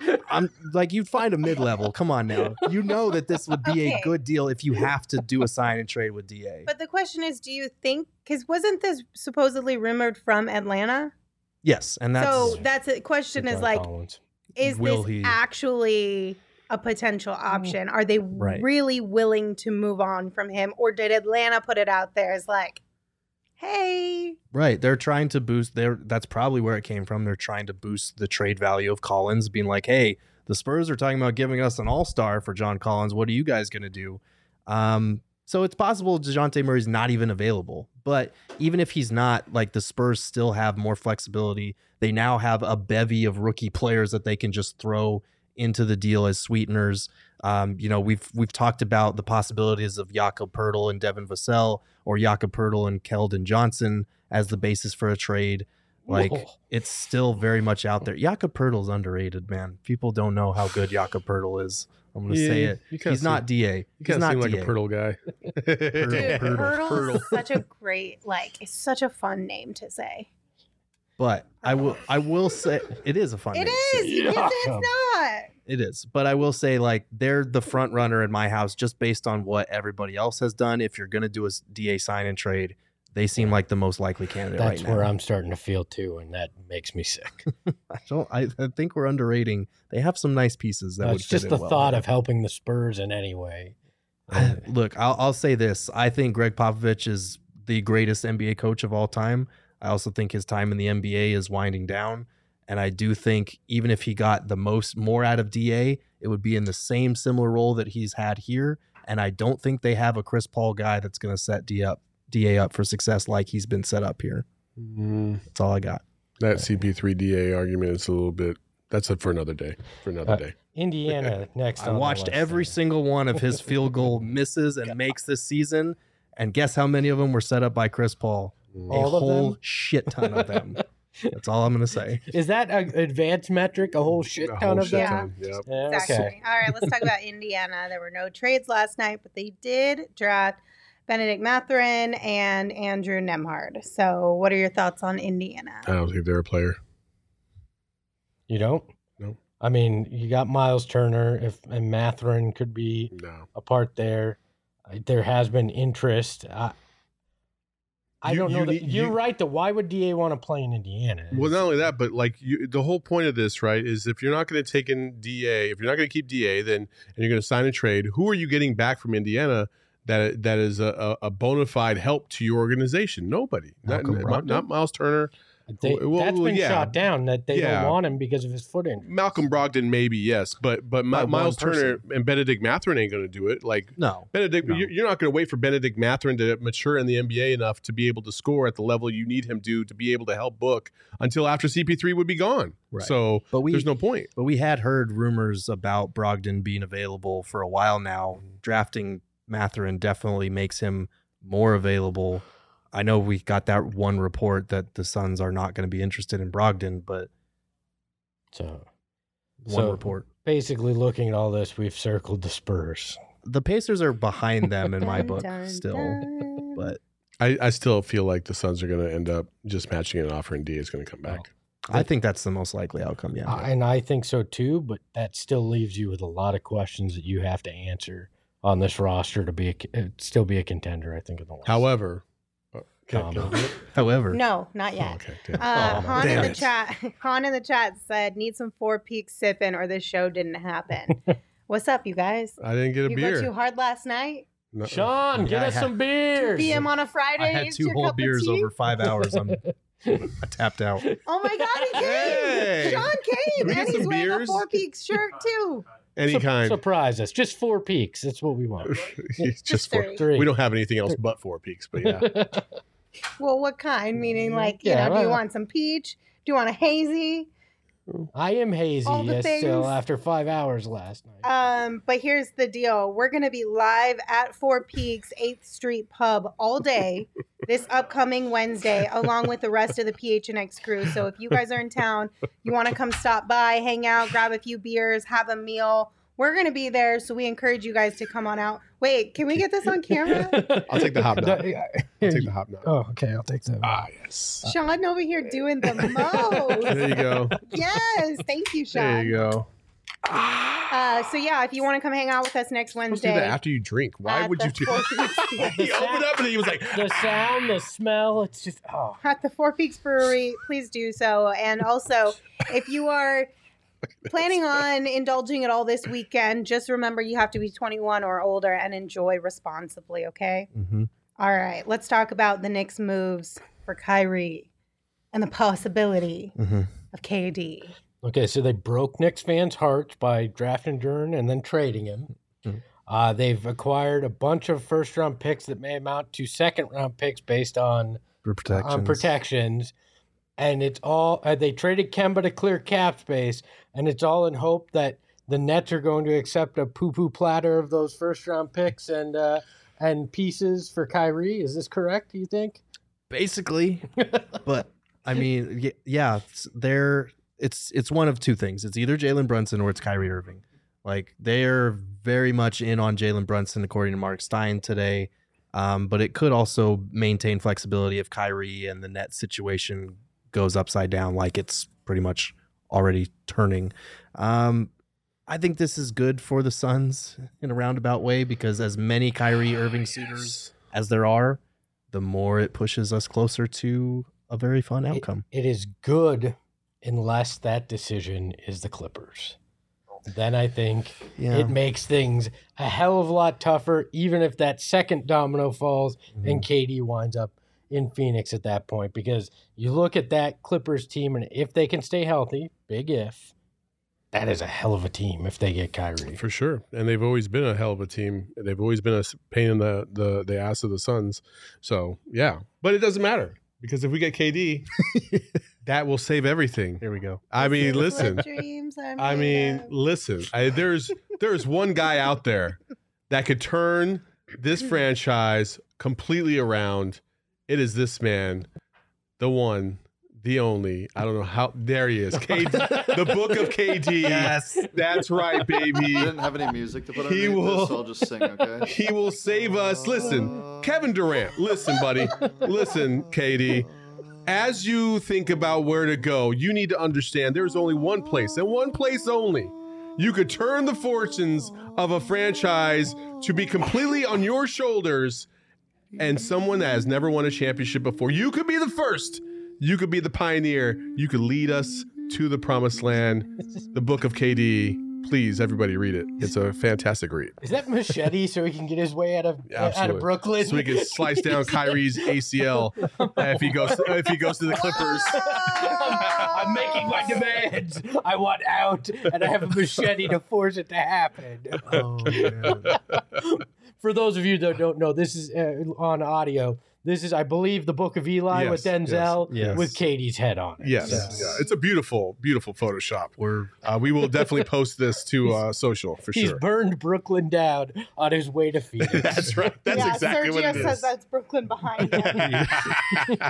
I'm like you'd find a mid level. Come on now. You know that this would be Okay. a good deal if you have to do a sign and trade with DA. but the question is, do you think? Because wasn't this supposedly rumored from Atlanta? yes, and that's so that's the question is like, Collins. is Will this he- actually a potential option? Are they Right. really willing to move on from him, or did Atlanta put it out there as like, hey, right. They're trying to boost their that's probably where it came from. They're trying to boost the trade value of Collins, being like, hey, the Spurs are talking about giving us an all star for John Collins. What are you guys gonna do? Um, so it's possible Dejounte Murray's not even available. But even if he's not, like the Spurs still have more flexibility. They now have a bevy of rookie players that they can just throw into the deal as sweeteners. Um, you know, we've we've talked about the possibilities of Jakob Poeltl and Devin Vassell or Jakob Poeltl and Keldon Johnson as the basis for a trade. Like Whoa. it's still very much out there. Jakob Poeltl's underrated, man. People don't know how good Jakob Poeltl is. I'm gonna say it. you kinda He's not Da. He's not seem like a Poeltl guy. dude, Poeltl, Poeltl, Poeltl. such a great like, it's such a fun name to say. But I will I will say it is a fun It name is. say. You can't say Jakob. it's not. It is. But I will say like they're the front runner in my house just based on what everybody else has done. If you're gonna do a DA sign and trade, they seem like the most likely candidate That's right where now. I'm starting to feel too, and that makes me sick. I don't I, I think we're underrating. They have some nice pieces that No, would it's fit just in the well thought here. of helping the Spurs in any way. Look, I'll, I'll say this. I think Gregg Popovich is the greatest NBA coach of all time. I also think his time in the NBA is winding down. And I do think even if he got the most more out of DA, it would be in the same similar role that he's had here. And I don't think they have a Chris Paul guy that's going to set D up, DA up for success like he's been set up here. Mm, That's all I got. that CP3DA argument is a little bit. That's it for another day. For another Uh, day. Indiana next. I watched every then. single one of his field goal misses and makes this season. And guess how many of them were set up by Chris Paul? Mm. a of whole them? shit ton of them. That's all I'm gonna say. Is that an advanced metric? A whole shit ton whole of shit them. Yeah. Yep. Yeah, Exactly. okay. All right, let's talk about Indiana. There were no trades last night, but they did draft Bennedict Mathurin and Andrew Nembhard. So, what are your thoughts on Indiana? I don't think they're a player. You don't? No. I mean, you got Miles Turner, if and Mathurin could be No. a part there. Uh, There has been interest. I, I You- don't know. you that, you're you- right. Though, why would Da want to play in Indiana? Well, not only that, but like you, the whole point of this, right, is if you're not going to take in DA, if you're not going to keep DA, then and you're going to sign a trade, who are you getting back from Indiana that that is a, a, a bona fide help to your organization? Nobody. Not, not, not Miles Turner. They, well, that's well, been yeah. shot down. That they Yeah. don't want him because of his foot injury. Malcolm Brogdon, maybe yes, but but By Mi- one Miles Turner and Bennedict Mathurin ain't going to do it. Like No, Bennedict, No. you're you're not going to wait for Bennedict Mathurin to mature in the NBA enough to be able to score at the level you need him to to be able to help book until after CP3 would be gone. Right. So but we there's no point. but we had heard rumors about Brogdon being available for a while now, drafting Mathurin definitely makes him more available. I know we got that one report that the Suns are not going to be interested in Brogdon, but So one So- report. basically, looking at all this, we've circled the Spurs. The Pacers are behind them in my book dun, still, dun. but I, I still feel like the Suns are going to end up just matching an offer, and D is going to come back. I think that's the most likely outcome. Yeah. I- and I think so too. But that still leaves you with a lot of questions that you have to answer on this roster to be a, uh, still be a contender. I think in the West. However, can, Comma. can I do it? However, No, not Oh, yet. okay, damn. Uh, Oh, Han in the it. chat. Han in the chat said, "Need some four peaks sipping, or this show didn't happen." What's up, you guys? I didn't get a You beer. go too hard last night. No- Sean, get Yeah, I us had- some beers. PM on a Friday. I had two whole beers over five hours. I'm I tapped out. Oh my God, he came! Hey! Sean came, and he's some wearing a? Four Peaks shirt too. Any Sur- kind. Surprise us. Just four peaks. That's what we want. just, Just four. three. Three. We don't have anything else but four peaks, but yeah. Well, what kind? Meaning, like, you Yeah, know, do you well- want some peach? Do you want a hazy? I am hazy All the yes, still things. after five hours last night. Um, but here's the deal: we're gonna be live at Four Peaks Eighth Street Pub all day this upcoming Wednesday, along with the rest of the PHNX crew. So if you guys are in town, you want to come stop by, hang out, grab a few beers, have a meal. We're gonna be there, so we encourage you guys to come on out. Wait, can we get this on camera? I'll take the hobnob. I'll take the hobnob. Oh, okay. I'll take that. Ah, yes. Sean over here doing the most. There you go. Yes, thank you, Sean. There you go. Uh, so yeah, if you want to come hang out with us next Let's do Wednesday, that after you drink. Why at would the you do Four Peaks- He opened up and he was like, the sound, the smell, it's just oh. at the Four Peaks Brewery, please do so. And also, if you are planning on indulging at all this weekend, just remember you have to be 21 or older and enjoy responsibly, okay? hmm All right, let's talk about the Knicks' moves for Kyrie and the possibility hmm of KD. Okay, so they broke Knicks fans' hearts by drafting Duren and then trading him. Mhm. Uh, they've acquired a bunch of first round picks that may amount to second round picks based on protections. on protections. And it's all uh, they traded Kemba to clear cap space, and it's all in hope that the Nets are going to accept a poo poo platter of those first round picks and uh, and pieces for Kyrie. Is this correct? Do you think? basically but i mean yeah it's, they're it's it's one of two things it's either jalen brunson or it's kyrie irving like they're very much in on jalen brunson according to marc stein today um, but it could also maintain flexibility if kyrie and the net situation goes upside down like it's pretty much already turning um, i think this is good for the suns in a roundabout way because as many kyrie irving suitors as there are, the more it pushes us closer to a very fun It- outcome. it is good unless that decision is the Clippers. Then I think yeah. it makes things a hell of a lot tougher, even if that second domino falls Mm-hmm. and KD winds up in Phoenix at that point. Because you look at that Clippers team, and if they can stay healthy, big if, that is a hell of a team if they get Kyrie. For sure, and they've always been a hell of a team. They've always been a pain in the the, the ass of the Suns. So yeah, but it doesn't matter because if we get KD, that will save everything. Here we go. I mean, This is what listen. I mean, listen. I, there's there's one guy out there that could turn this franchise completely around. It is this man, the one, the only. I don't know how. There he is. KD, the book of KD. Yes. That's right, I baby. didn't have any music to put on. He will- this, so I'll just sing, okay? He will save us. Listen, Kevin Durant. Listen, buddy. Listen, KD. As you think about where to go, you need to understand there's only one place and one place only. You could turn the fortunes of a franchise to be completely on your shoulders and someone that has never won a championship before. You could be the first. You could be the pioneer. You could lead us to the promised land. The book of KD. Please, everybody read it. It's a fantastic read. Is that machete so he can get his way out of out of Brooklyn? so we can slice down Kyrie's ACL if he goes if he goes to the Clippers. I'm making my demands. I want out, and I have a machete to force it to happen. Oh, man. For those of you that don't know, this is uh, on audio. This is, I believe, the Book of Eli with Yes, yes, Denzel yes. with KD's head on it. Yes, So- yeah, it's a beautiful, beautiful Photoshop. We're Uh, we will definitely post this to uh, social for He's sure. He's burned Brooklyn down on his way to Phoenix. That's right. That's yeah, exactly Sergio what it says that's Brooklyn behind him.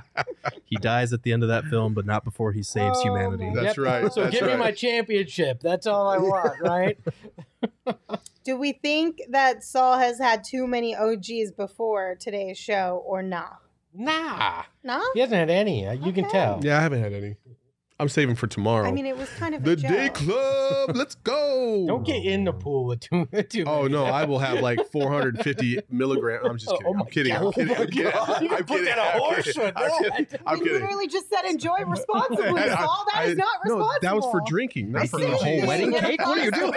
he dies at the end of that film, but not before he saves Oh, humanity. my That's right. So That's give me my championship. That's all I want, right? Do we think that Saul has had too many OGs before today's show or not? nah. Nah. He hasn't had any. uh, You can Okay. tell. Yeah, I haven't had any. I'm saving for tomorrow. I mean, it was kind of the a day club. Let's go. Don't get in the pool with too, too Oh many. no, I will have like 450 milligrams. I'm just Oh, kidding. my I'm kidding. God. I'm kidding. Oh my I'm kidding. You I'm put kidding. that on I'm horse kidding. I'm kidding. You literally just said enjoy responsibly, I- Saul. That is I- not responsible. No, that was for drinking, not I for the whole wedding cake. What are you doing?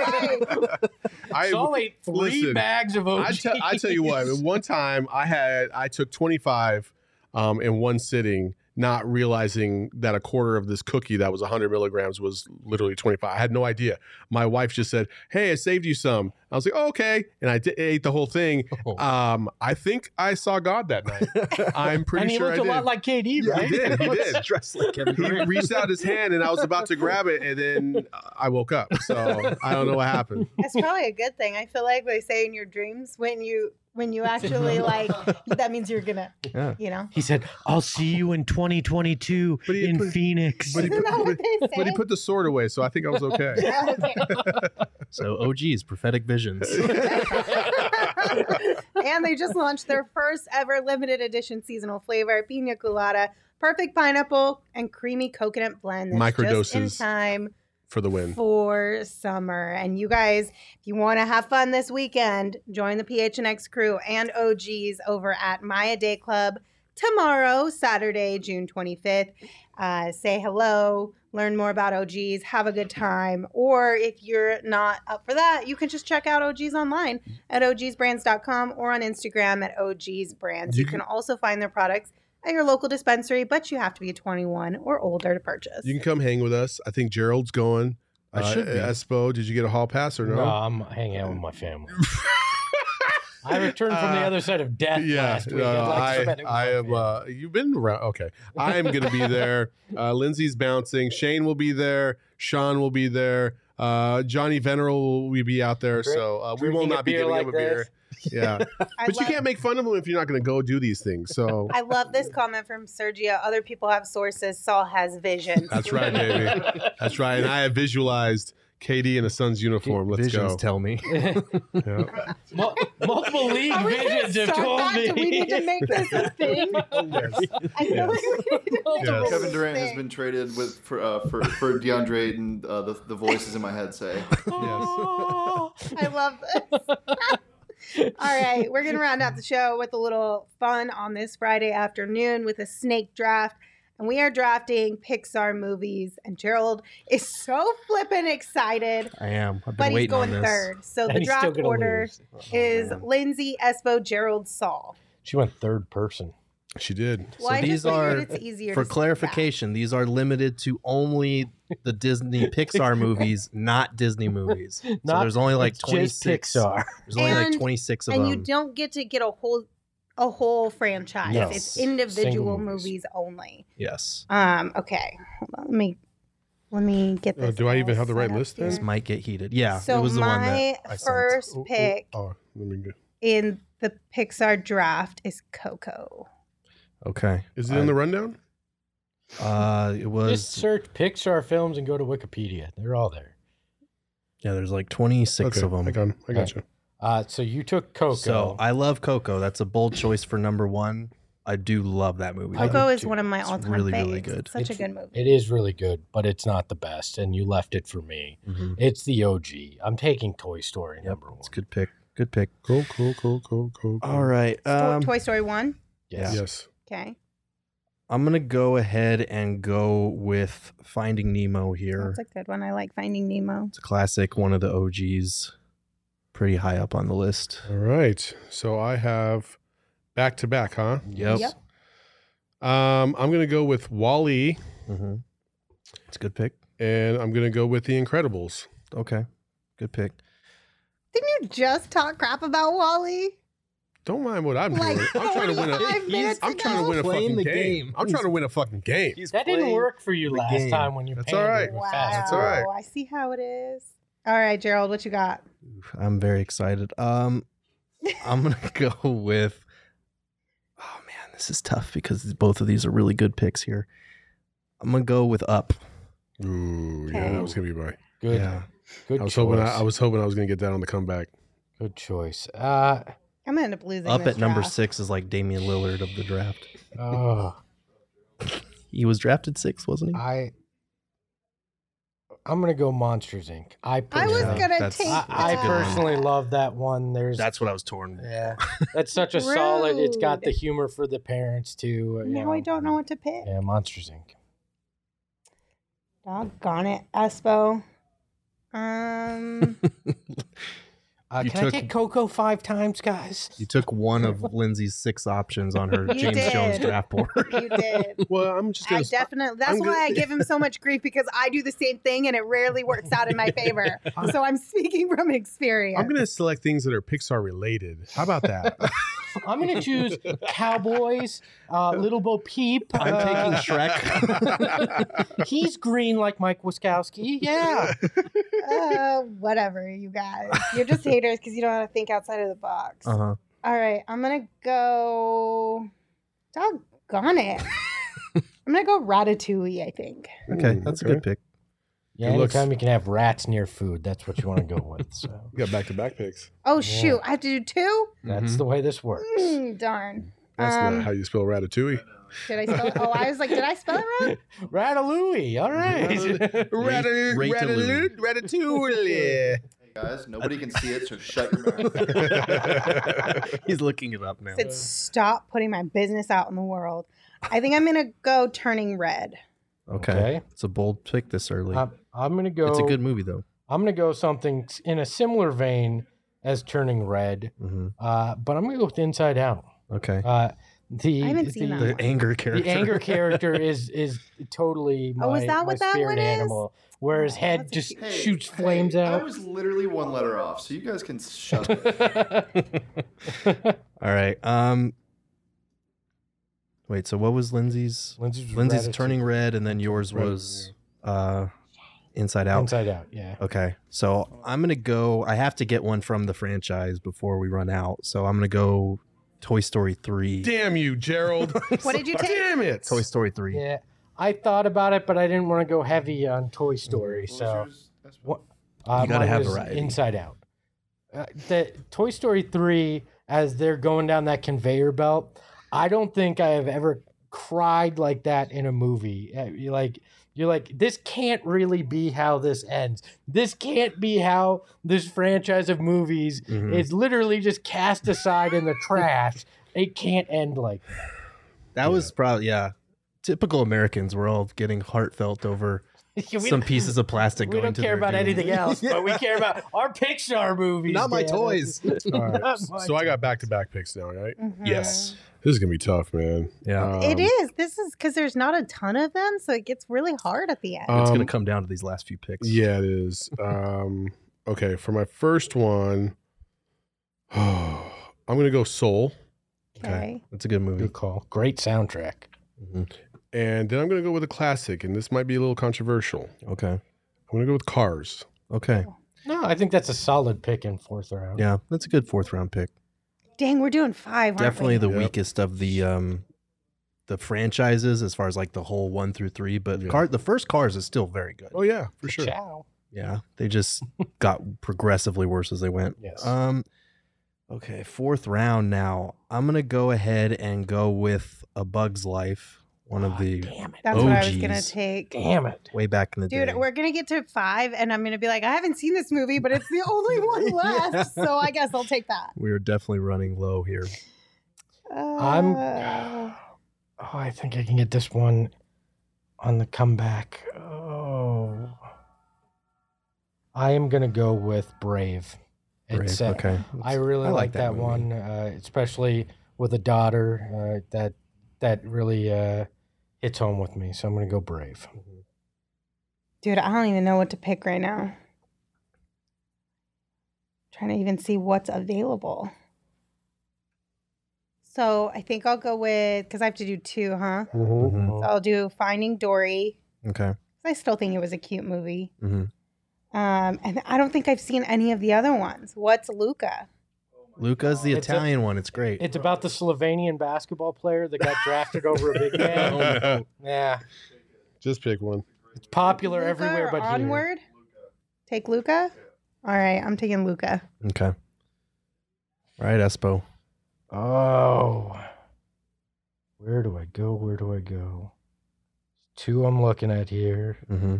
I, Saul ate three listen, bags of OG. I, tell you what, one time I had I took 25 um, in one sitting, not realizing that a quarter of this cookie that was 100 milligrams was literally 25. I had no idea. My wife just said, "Hey, I saved you some." I was like, oh, "Okay," and I ate the whole thing. Oh. Um, I think I saw God that night. I'm pretty sure. and he sure looked I a lot like KD, Yeah, right? he did. He did. Dressed like Kevin He reached out his hand, and I was about to grab it, and then I woke up. So I don't know what happened. That's probably a good thing. I feel like they say in your dreams when you when you actually like that means you're gonna Yeah. you know. He said, "I'll see you in 2022 But he in put- Phoenix." But he, Isn't put, that what but, they but he put the sword away, so I think I was okay. Okay. So OGs, prophetic visions. and they just launched their first ever limited edition seasonal flavor, pina colada, perfect pineapple and creamy coconut blend. that's just in time For the win. for summer. And you guys, if you want to have fun this weekend, join the PHNX crew and OGs over at Maya Day Club tomorrow, Saturday, June 25th. Uh, say hello, learn more about OGs, have a good time. Or if you're not up for that, you can just check out OGs online at ogsbrands.com or on Instagram at ogsbrands. You can- also find their products at your local dispensary, but you have to be 21 or older to purchase. You can come hang with us. I think Gerald's going. I should be. Espo, did you get a hall pass or no? No, I'm hanging out with my family. I returned from the Uh, other side of death yeah, last week. no, I'd like I, spend it with I am. Uh, you've been around. Okay, I am going to be there. Uh, Lindsey's bouncing. Shane will be there. Sean will be there. Uh, Johnny Veneral will be out there. Drink- so uh, we will not be beer giving like him a beer. Yeah, I but you can't make fun of them if you're not going to go do these things. So I love this comment from Sergio. Other people have sources. Saul has visions. that's right, baby. That's right. And I have visualized KD in a Suns uniform. Let's Visions go. tell me. Yeah. Mul- multiple league Are we gonna visions have start told that? me. Do we need to make this a thing? I feel like we need to make Yes. this Kevin a Durant has thing. been traded with for uh, for for DeAndre and uh, the the voices in my head say. Yes. I love this. All right, we're gonna round out the show with a little fun on this Friday afternoon with a snake draft. And we are drafting Pixar movies, and Gerald is so flippin' excited, I am. I've been but he's going on this. third. So And the draft order lose. Oh, is man. Lindsey, Espo, Gerald, Saul. She went third person. She did. Well, I these are- For to say clarification, these are limited to only the Disney Pixar movies, not Disney movies. so there's only like It's just 26. Pixar. There's only And- like 26 that. of and you don't get to get a whole a whole franchise. No. It's individual movies. movies only. yes. Um. Okay. Hold on. Let me let me get Uh, this. do I even have the right list here. This might get heated. Yeah, So it was the my one that I sent. first Oh, oh, pick Oh, let me go. in the Pixar draft is Coco. Okay. Is it in the rundown? Uh, it was Just search Pixar films and go to Wikipedia. They're all there. yeah. There's like 26 okay, of them. I got, I got you. Uh, so you took Coco. So I love Coco. That's a bold choice for number one. I do love that movie. Coco do is too. one of my all-time really, faves. really good. It's such a good movie. it is really good, but it's not the best, and you left it for me. Mhm. It's the OG. I'm taking Toy Story Yep, number one. it's a good pick. Good pick. Cool, cool, cool, cool, cool. cool. All right. Um, Toy Story one. Yes. Yes. Okay, I'm gonna go ahead and go with Finding Nemo here. that's a good one. I like Finding Nemo. It's a classic, one of the OGs, pretty high up on the list. All right. So I have back to back, huh? Yep. Yep. Um, I'm gonna go with WALL-E, hmm It's a good pick. and I'm gonna go with The Incredibles. Okay, good pick. Didn't you just talk crap about WALL-E? Don't mind what I'm Like doing. I'm trying to win a. 45 minutes I'm trying to win a fucking the game. game. I'm trying to win a fucking game. He's That didn't work for you last game. time when you That's all right. Wow. fast That's all right. I see how it is. All right, Gerald, what you got? I'm very excited. Um, I'm gonna go with. Oh man, this is tough because both of these are really good picks here. I'm gonna go with Up. Ooh, yeah, that was gonna be my. Good, Yeah. good I was choice. hoping I, I was hoping I was gonna get that on the comeback. Good choice. Uh, I'm gonna end up losing. Up this at number draft. six is like Damian Lillard of the draft. oh, He was drafted six, wasn't he? I. I'm gonna go Monsters Inc. I I was personally, gonna that's- take. I, I that. personally love that one. There's That's what I was torn. yeah, that's such a solid. It's got Rude. the humor for the parents too. you Now I don't know what to pick. Yeah, Monsters Inc. Doggone it, Espo. Um, Uh, You can I took- take Coco five times, guys? You took one of Lindsey's six options on her You James Jones draft board. you did. Well, I'm just I gonna. definitely. That's I'm why gonna- I give him so much grief because I do the same thing and it rarely works out in my favor. So I'm speaking from experience. I'm gonna select things that are Pixar related. How about that? I'm gonna choose Cowboys, uh, Little Bo Peep. I'm uh, taking Shrek. He's green like Mike Wazowski. Yeah. uh, whatever, you guys. You're just haters because you don't want to think outside of the box. Uh huh. All right, I'm gonna go. Doggone it. I'm gonna go Ratatouille. I think. Okay, Ooh, that's a good pick. Yeah, Good looks. anytime you can have rats near food, that's what you want to go with. So You got back to back picks. Oh Yeah. shoot, I have to do two. that's the way this works. Mm, darn. That's Um, not how you spell ratatouille. Did I spell it? Oh, I was like, did I spell it wrong? Ratatouille. All right. Ratatouille. Ratatouille. Ratatouille. Hey guys, nobody can see it, so shut your mouth. He's looking it up now. Said stop putting my business out in the world. I think I'm gonna go turning red. Okay. Okay. It's a bold pick this early. I'm, I'm gonna go. it's a good movie though. I'm gonna go something in a similar vein as Turning Red, hmm uh, but I'm gonna go with Inside Out. Okay. Uh, the I haven't the, seen that the anger character. the anger character is is totally my, Oh, is that my what that spirit one is? animal, where his Oh, head that's just cute- Hey, shoots hey, flames I out. was literally one letter off, so you guys can shut it. All right. Um. Wait. So what was Lindsey's? Lindsey's, Lindsey's turning red, and then yours was uh, Inside Out. Inside Out. Yeah. Okay. So I'm gonna go. I have to get one from the franchise before we run out. So I'm gonna go Toy Story three. Damn you, Gerald. What did you take? Damn it. Toy Story three. Yeah. I thought about it, but I didn't want to go heavy on Toy Story. What was So yours? That's what? Uh, You gotta have was variety. Inside Out. Uh, the Toy Story three, as they're going down that conveyor belt, I don't think I have ever cried like that in a movie. Uh, like, you're like, this can't really be how this ends. This can't be how this franchise of movies Mhm. is literally just cast aside in the trash. It can't end like that. That was probably yeah. Typical Americans. We're all getting heartfelt over We some pieces of plastic. We going don't to care about doom. anything else, but we care about our Pixar movies. Not my toys. All right. Not my So I got back to back picks now, right? Mhm. yes. This is gonna be tough, man. Yeah. It Um, is. This is because there's not a ton of them, so it gets really hard at the end. it's Um, gonna come down to these last few picks. Yeah, it is. Um, okay, for my first one, I'm gonna go Soul, okay. It's a good movie. Good call. Great soundtrack. Mhm. and then I'm gonna go with a classic, and this might be a little controversial. Okay. I'm gonna go with Cars. Okay. No, I think that's a solid pick in fourth round. Yeah, that's a good fourth round pick. Dang, we're doing 5 Definitely we? the Yep. weakest of the um the franchises as far as like the whole one through three. But Yeah. car the first cars is still very good. Oh yeah, for sure. Ciao. Yeah. They just got progressively worse as they went. Yes. Um okay, fourth round now. I'm gonna go ahead and go with A Bug's Life, one of the Damn it. That's what I was gonna take. Damn it. way back in the Dude, day. we're gonna get to five, and I'm gonna be like, I haven't seen this movie, but it's the only one left, so I guess I'll take that. we are definitely running low here. I'm. Uh, Oh, I think I can get this one on the comeback. Oh. I am going to go with Brave. Brave, It's, uh, okay. I really I like, like that, that movie. one, uh, especially with a daughter. Uh, that that really uh, hits home with me. So I'm going to go Brave. dude, I don't even know what to pick right now. trying to even see what's available. So I think I'll go with because I have to do two, huh? Mm-hmm. So I'll do Finding Dory. Okay. I still think it was a cute movie. hmm Um, and I don't think I've seen any of the other ones. What's Luca? Luca's the It's a- Italian one. It's great. It's about the Slovenian basketball player that got drafted over a big man. Oh, no. Yeah, Just pick one. it's popular Luca everywhere or but here. Onward. Take Luca. All right, I'm taking Luca. okay. All right, Espo. Oh, where do I go? Where do I go? Two I'm looking at here. Mm-hmm.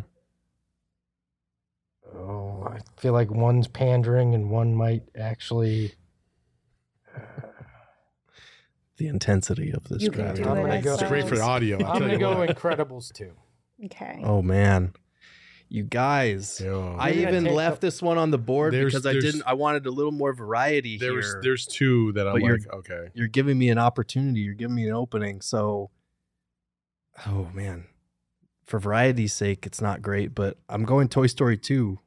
Oh, I feel like one's pandering and one might actually. The intensity of this You can draft. do I'm it. gonna I go- It's great for the audio. I'll I'm tell gonna you go what. Incredibles two. Okay. Oh man, you guys. Yo. I We're gonna even take left the- this one on the board There's- because I there's- didn't. I wanted a little more variety There's here. there's two that I'm But you're- like, okay. You're giving me an opportunity. You're giving me an opening. So, oh man, for variety's sake, it's not great. But I'm going Toy Story two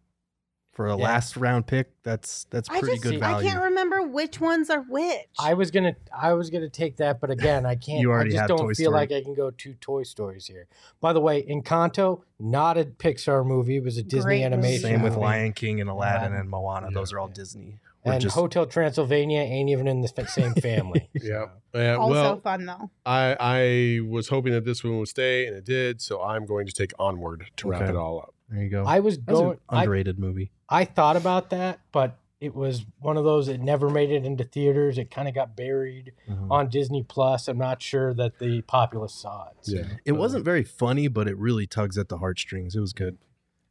for a Yeah. last round pick. That's that's pretty just good I value. can't remember which ones are which. I was gonna I was gonna take that, but again, I can't. You already I just have don't Toy feel Story. like I can go two Toy Stories here. By the way, Encanto, not a Pixar movie, it was a Disney Great animation. Same with. Lion King and Aladdin Aladdin. and Moana. Those are all Yeah. Disney. We're And just Hotel Transylvania ain't even in the same family. Yeah. Yeah. also well, fun though. I I was hoping that this one would stay, and it did. So I'm going to take Onward to wrap it all up. There you go. I was That's an going. I, underrated movie. I thought about that, but it was one of those that never made it into theaters. It kind of got buried Mhm. on Disney Plus. I'm not sure that the populace saw it. so. Yeah. It wasn't very funny, but it really tugs at the heartstrings. It was good.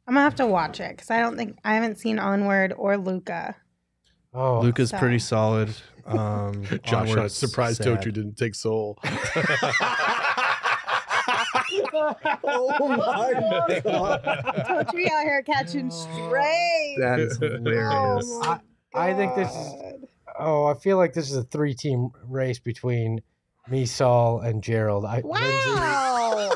I'm gonna have to watch it because I don't think I haven't seen Onward or Luca. Oh, Luca's so- pretty solid. Um, Josh, I'm surprised sad. Tochu didn't take Soul. Oh my Totri out here catching straight. That is hilarious. Oh my I think this is- Oh, I feel like this is a three-team race between me, Saul, and Gerald. I, Lindsey- Wow.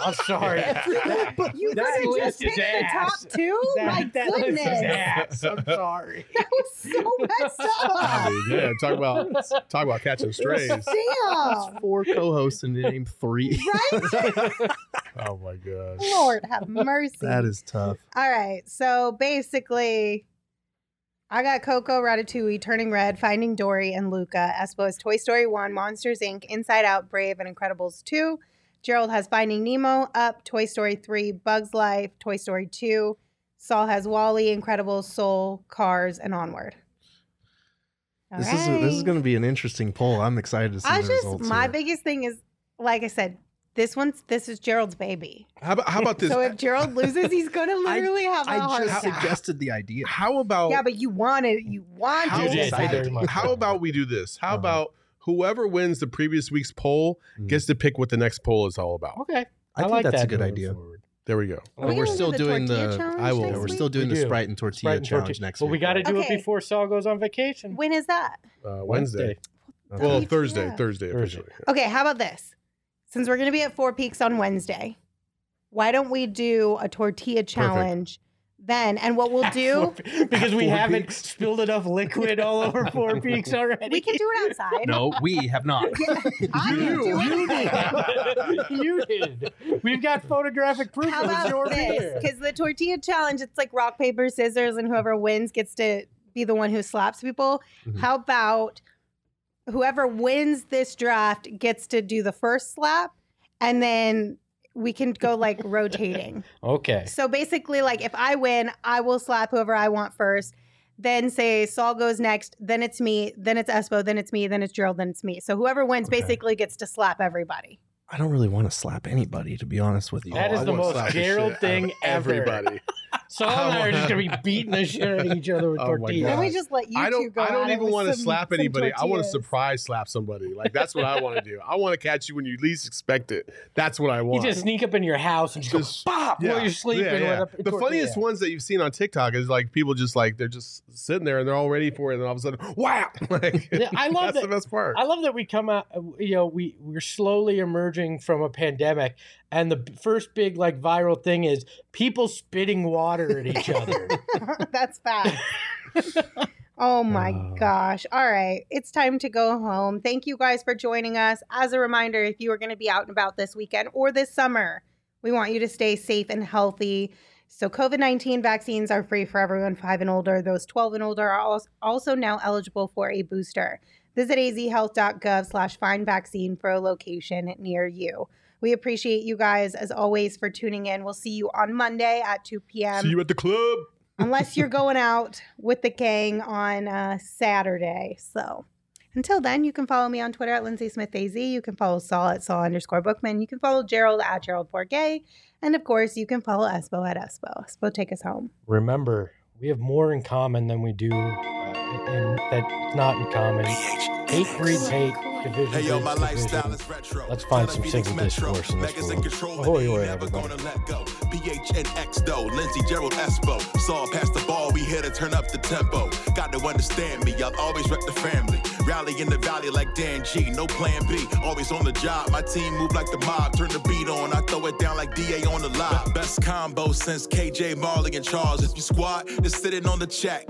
I'm sorry. But you That could have just is picked the top ass. two? My that goodness. ass. I'm sorry. That was so messed I up. mean, yeah, talk about talk about catching strays. Damn. Four co-hosts and name three. Right? Oh my gosh. Lord have mercy. That is tough. All right. So basically, I got Coco, Ratatouille, Turning Red, Finding Dory, and Luca. Espo has Toy Story 1, Monsters Inc., Inside Out, Brave, and Incredibles 2. Gerald has Finding Nemo, Up, Toy Story 3, Bugs Life, Toy Story 2. Saul has WALL-E, Incredibles, Soul, Cars, and Onward. All This is this is going to be an interesting poll. I'm excited to see I the just results. my here. biggest thing is like I said, this one's this is Gerald's baby. How about how about this? So if Gerald loses, he's gonna literally have a I heart just attack. suggested the idea. how about Yeah, but you wanted you wanted how, You did, this you did. idea. how about we do this? How Uh-huh. about whoever wins the previous week's poll Mm. gets to pick what the next poll is all about? Okay. I, think like that's that a good moving idea. forward. There we go. Are But we we're gonna do still the doing tortilla the. challenge I will- next we're week? still doing We the do. Sprite and tortilla Sprite and challenge tortilla. next But week. we got to do Okay. it before Saul goes on vacation. When is that? Uh, Wednesday. Okay. Well, Yeah. Thursday. Thursday Thursday. officially. Okay, how about this? Since we're gonna be at Four Peaks on Wednesday, why don't we do a tortilla challenge then? And what we'll do, because we haven't Peaks. spilled enough liquid all over Four Peaks already. we can do it outside. no, we have not. I can You- do You it. did. you did. We've got photographic proof How of it's your about this? Because the tortilla challenge, it's like rock, paper, scissors, and whoever wins gets to be the one who slaps people. Mhm. How about whoever wins this draft gets to do the first slap, and then we can go like rotating. Okay. So basically, like if I win, I will slap whoever I want first. Then say Saul goes next, then it's me, then it's Espo, then it's me, then it's Gerald, then it's me. So whoever wins Okay. basically gets to slap everybody. I don't really want to slap anybody, to be honest with you. That is I the most Gerald thing ever. Everybody. Saul and I are just gonna be beating the shit out of each other with Oh my tortillas. Then God. we just let you I two don't. go. I don't even want to slap anybody. I want to surprise slap somebody. Like that's what I want to do. I want to catch you when you least expect it. That's what I want. You just sneak up in your house and just, Just- go pop while you're sleeping. Yeah, yeah. With a The funniest ones that you've seen on TikTok is like people just like they're just sitting there and they're all ready for it, and then all of a sudden, wow! Like Yeah, I love that's that- the best part. I love that we come out. uh, You know, we we're slowly emerging from a pandemic, and the first big like viral thing is people spitting water at each other. That's bad. Oh my Oh. gosh. All right. It's time to go home. Thank you guys for joining us. As a reminder, if you are going to be out and about this weekend or this summer, we want you to stay safe and healthy. So, COVID 19 vaccines are free for everyone five and older. Those 12 and older are also now eligible for a booster. Visit azhealth.gov slash find vaccine for a location near you. We appreciate you guys, as always, for tuning in. We'll see you on Monday at 2 p.m See you at the club. unless you're going out with the gang on uh, Saturday. So until then, you can follow me on Twitter at Lindsey Smith AZ. You can follow Saul at Saul underscore Bookman. You can follow Gerald at Gerald Bourguet. And of course, you can follow Espo at Espo. Espo, take us home. Remember, we have more in common than we do, uh, in, that's not in common. Hate breeds hate. Division Hey yo, my division. lifestyle is retro. Let's find some civil discourse in this in world. control, Ahoy, and ahoy, never gonna let go. PHNX though, Lindsey Gerald Espo. Saw past the ball, we here to turn up the tempo. Got to understand me, I'll always rep the family. Rally in the valley like Dan G, no plan B. Always on the job, my team move like the mob. Turn the beat on, I throw it down like DA on the live. Best combo since KJ Majerle and Charles. If you squad, just sitting on the chat.